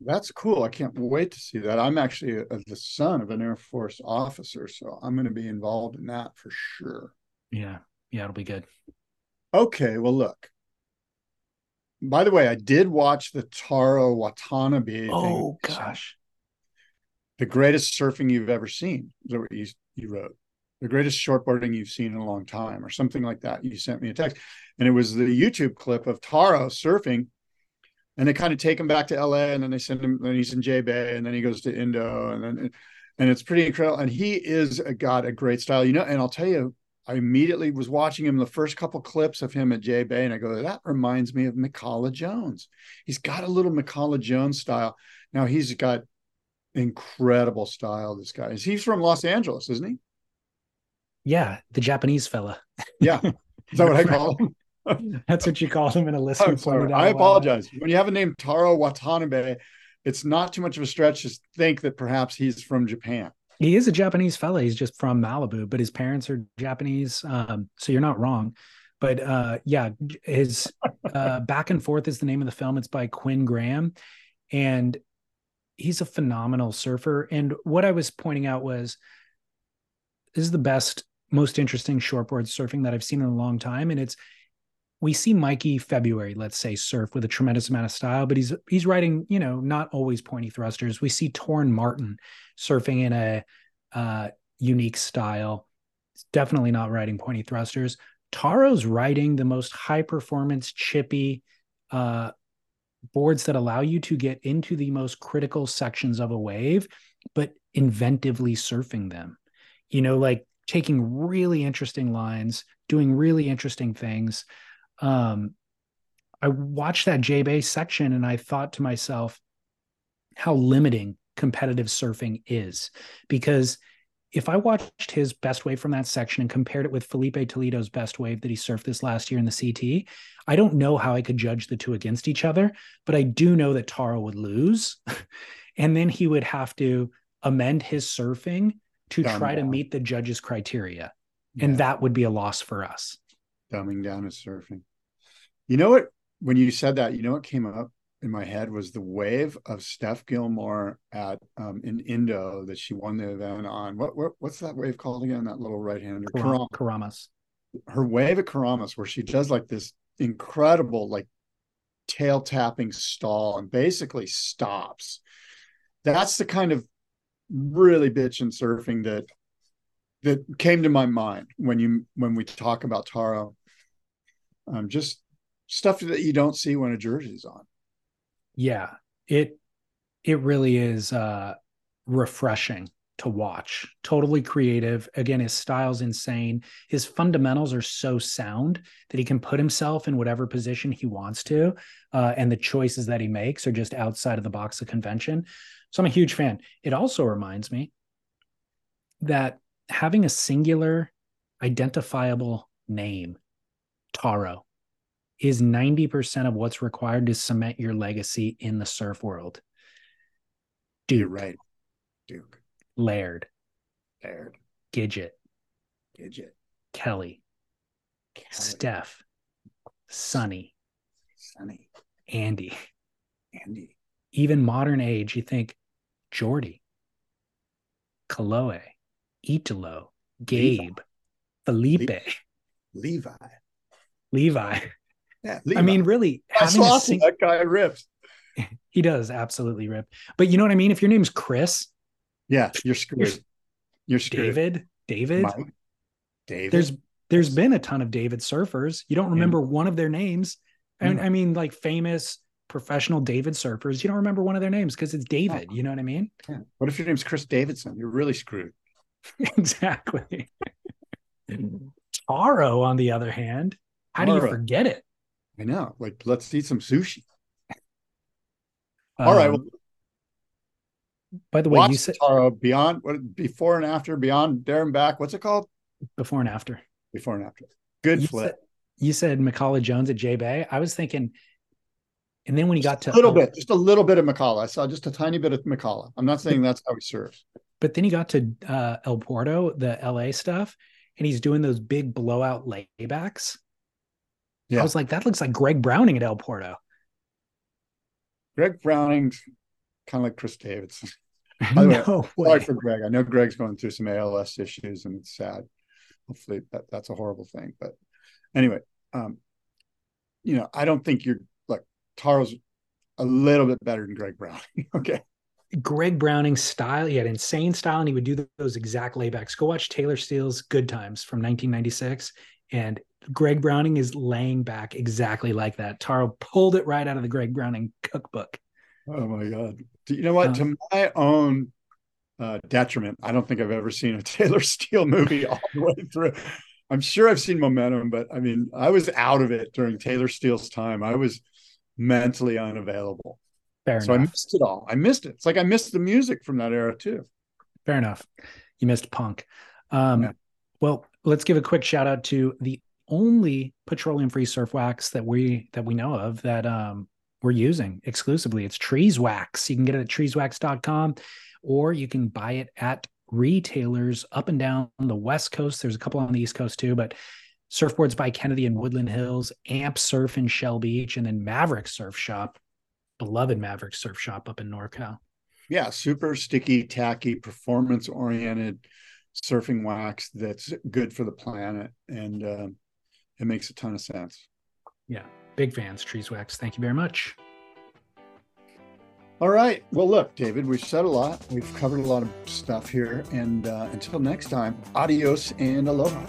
That's cool. I can't wait to see that. I'm actually a, the son of an Air Force officer, so I'm going to be involved in that for sure. Yeah, yeah, it'll be good. Okay, well, look. By the way, I did watch the Taro Watanabe. thing. Oh gosh, the greatest surfing you've ever seen. Is that what you, you wrote? The greatest shortboarding you've seen in a long time, or something like that. You sent me a text, and it was the YouTube clip of Taro surfing, and they kind of take him back to LA, and then they send him. Then he's in J Bay, and then he goes to Indo, and then and it's pretty incredible. And he is a, got a great style, you know. And I'll tell you, I immediately was watching him the first couple clips of him at J Bay, and I go, that reminds me of McCullough Jones. He's got a little McCullough Jones style. Now he's got incredible style. This guy is he's from Los Angeles, isn't he? yeah, the Japanese fella. Yeah, is that what I call him? That's what you call him in a listener I'm sorry. pointed out I a while back. apologize. When you have a name Taro Watanabe, it's not too much of a stretch to think that perhaps he's from Japan. He is a Japanese fella. He's just from Malibu, but his parents are Japanese. Um, so you're not wrong. but uh, yeah, his uh, Back and Forth is the name of the film. It's by Quinn Graham, and he's a phenomenal surfer. And what I was pointing out was this is the best, most interesting shortboard surfing that I've seen in a long time, and it's we see Mikey February, let's say, surf with a tremendous amount of style, but he's he's riding, you know, not always pointy thrusters. We see Torren Martyn surfing in a uh, unique style. It's definitely not riding pointy thrusters. Taro's riding the most high performance, chippy uh, boards that allow you to get into the most critical sections of a wave, but inventively surfing them. You know, like taking really interesting lines, doing really interesting things um, I watched that J Bay section and I thought to myself how limiting competitive surfing is because if I watched his best wave from that section and compared it with Filipe Toledo's best wave that he surfed this last year in the CT, I don't know how I could judge the two against each other, but I do know that Taro would lose. and then he would have to amend his surfing to try down. to meet the judge's criteria. Yeah. And that would be a loss for us. Dumbing down his surfing. You know what? When you said that, you know what came up in my head was the wave of Steph Gilmore at um, in Indo that she won the event on. What, what what's that wave called again? That little right hander, Karam, Keramas. Her wave at Keramas, where she does like this incredible like tail tapping stall and basically stops. That's the kind of really bitchin' surfing that that came to my mind when you when we talk about Taro. Um, just stuff that you don't see when a jersey's on. Yeah, it it really is uh refreshing to watch. Totally creative. Again, his style's insane. His fundamentals are so sound that he can put himself in whatever position he wants to. Uh, and the choices that he makes are just outside of the box of convention. So I'm a huge fan. It also reminds me that having a singular, identifiable name, Taro, is 90% of what's required to cement your legacy in the surf world. Duke. You're right. Duke. Laird. Laird. Gidget. Gidget. Kelly. Kelly. Steph. Sonny. Sonny. Andy. Andy. Even modern age, you think Jordy, Kolohe, Italo, Gabe, Levi. Filipe. Levi. Levi. Yeah, I mean, really, having sing- that guy rips. he does absolutely rip. But you know what I mean? If your name's Chris, yeah, you're screwed. You're, you're screwed. David, David, Mike, David. There's there's been a ton of David surfers. You don't remember yeah. one of their names. And yeah. I mean, like famous professional David surfers. You don't remember one of their names because it's David. You know what I mean? Yeah. What if your name's Chris Davidson? You're really screwed. exactly. Taro, on the other hand, how Taro. do you forget it? I know. Like, let's eat some sushi. Um, All right. Well, by the way, you said Taro beyond what before and after, beyond there and back. What's it called? Before and after. Before and after. Good you flip. Said, you said McCullough Jones at J Bay. I was thinking, and then when he got to a little bit, just a little bit of McCullough. I saw just a tiny bit of McCullough. I'm not saying that's how he serves. But then he got to uh, El Porto, the LA stuff, and he's doing those big blowout laybacks. Yeah. I was like, that looks like Greg Browning at El Porto. Greg Browning's kind of like Chris Davidson. By the no way, sorry for Greg. I know Greg's going through some ALS issues and it's sad. Hopefully that, that's a horrible thing. But anyway, um, you know, I don't think you're like Taro's a little bit better than Greg Browning. okay. Greg Browning's style, he had insane style, and he would do those exact laybacks. Go watch Taylor Steele's Good Times from 1996, and Greg Browning is laying back exactly like that. Taro pulled it right out of the Greg Browning cookbook. Oh my God. Do You know what? Uh, to my own uh, detriment, I don't think I've ever seen a Taylor Steele movie all the way through. I'm sure I've seen Momentum, but I mean, I was out of it during Taylor Steele's time. I was mentally unavailable. Fair so enough. I missed it all. I missed it. It's like I missed the music from that era too. Fair enough. You missed punk. Um, yeah. Well, Let's give a quick shout out to the only petroleum-free surf wax that we that we know of that um, we're using exclusively. It's Trees Wax. You can get it at treeswax.com or you can buy it at retailers up and down the West Coast. There's a couple on the East Coast too, but Surfboards by Kennedy in Woodland Hills, Amp Surf in Shell Beach, and then Maverick Surf Shop, beloved Maverick Surf Shop up in NorCal. Yeah, super sticky, tacky, performance oriented surfing wax that's good for the planet, and uh, it makes a ton of sense. Yeah, big fans, Trees Wax. Thank you very much. All right. Well, look, David, we've said a lot. We've covered a lot of stuff here. And uh, until next time, adios and aloha.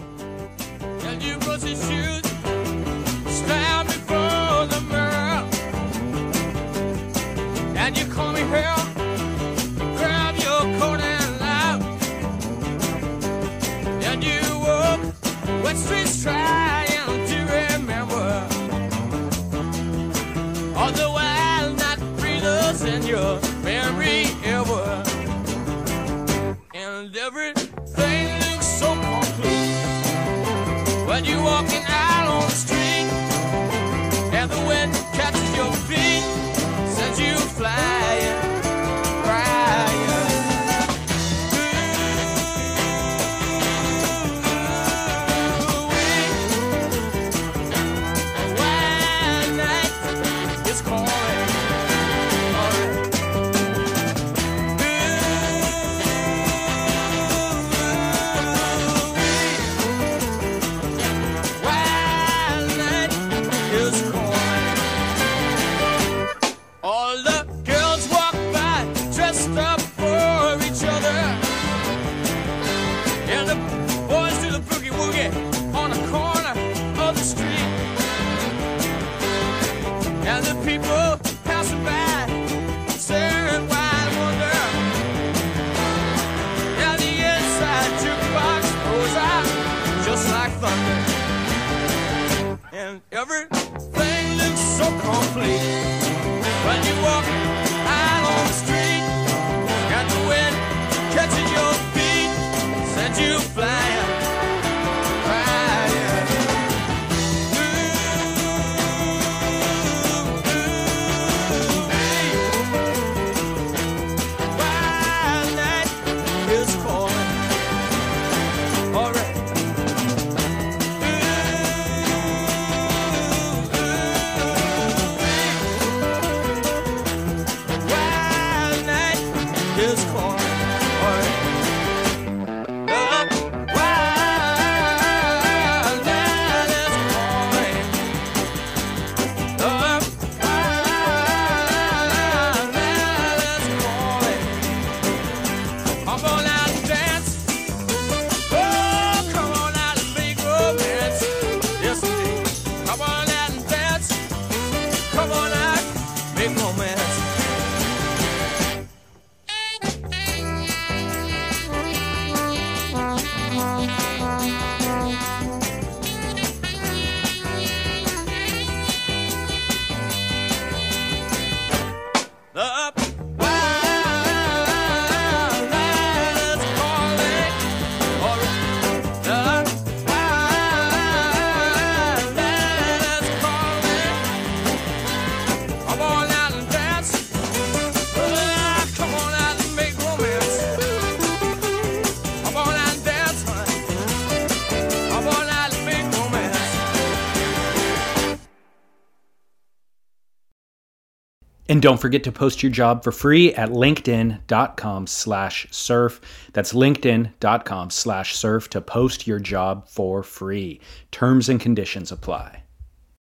don't forget to post your job for free at linkedin.com slash surf. That's linkedin.com slash surf to post your job for free. Terms and conditions apply.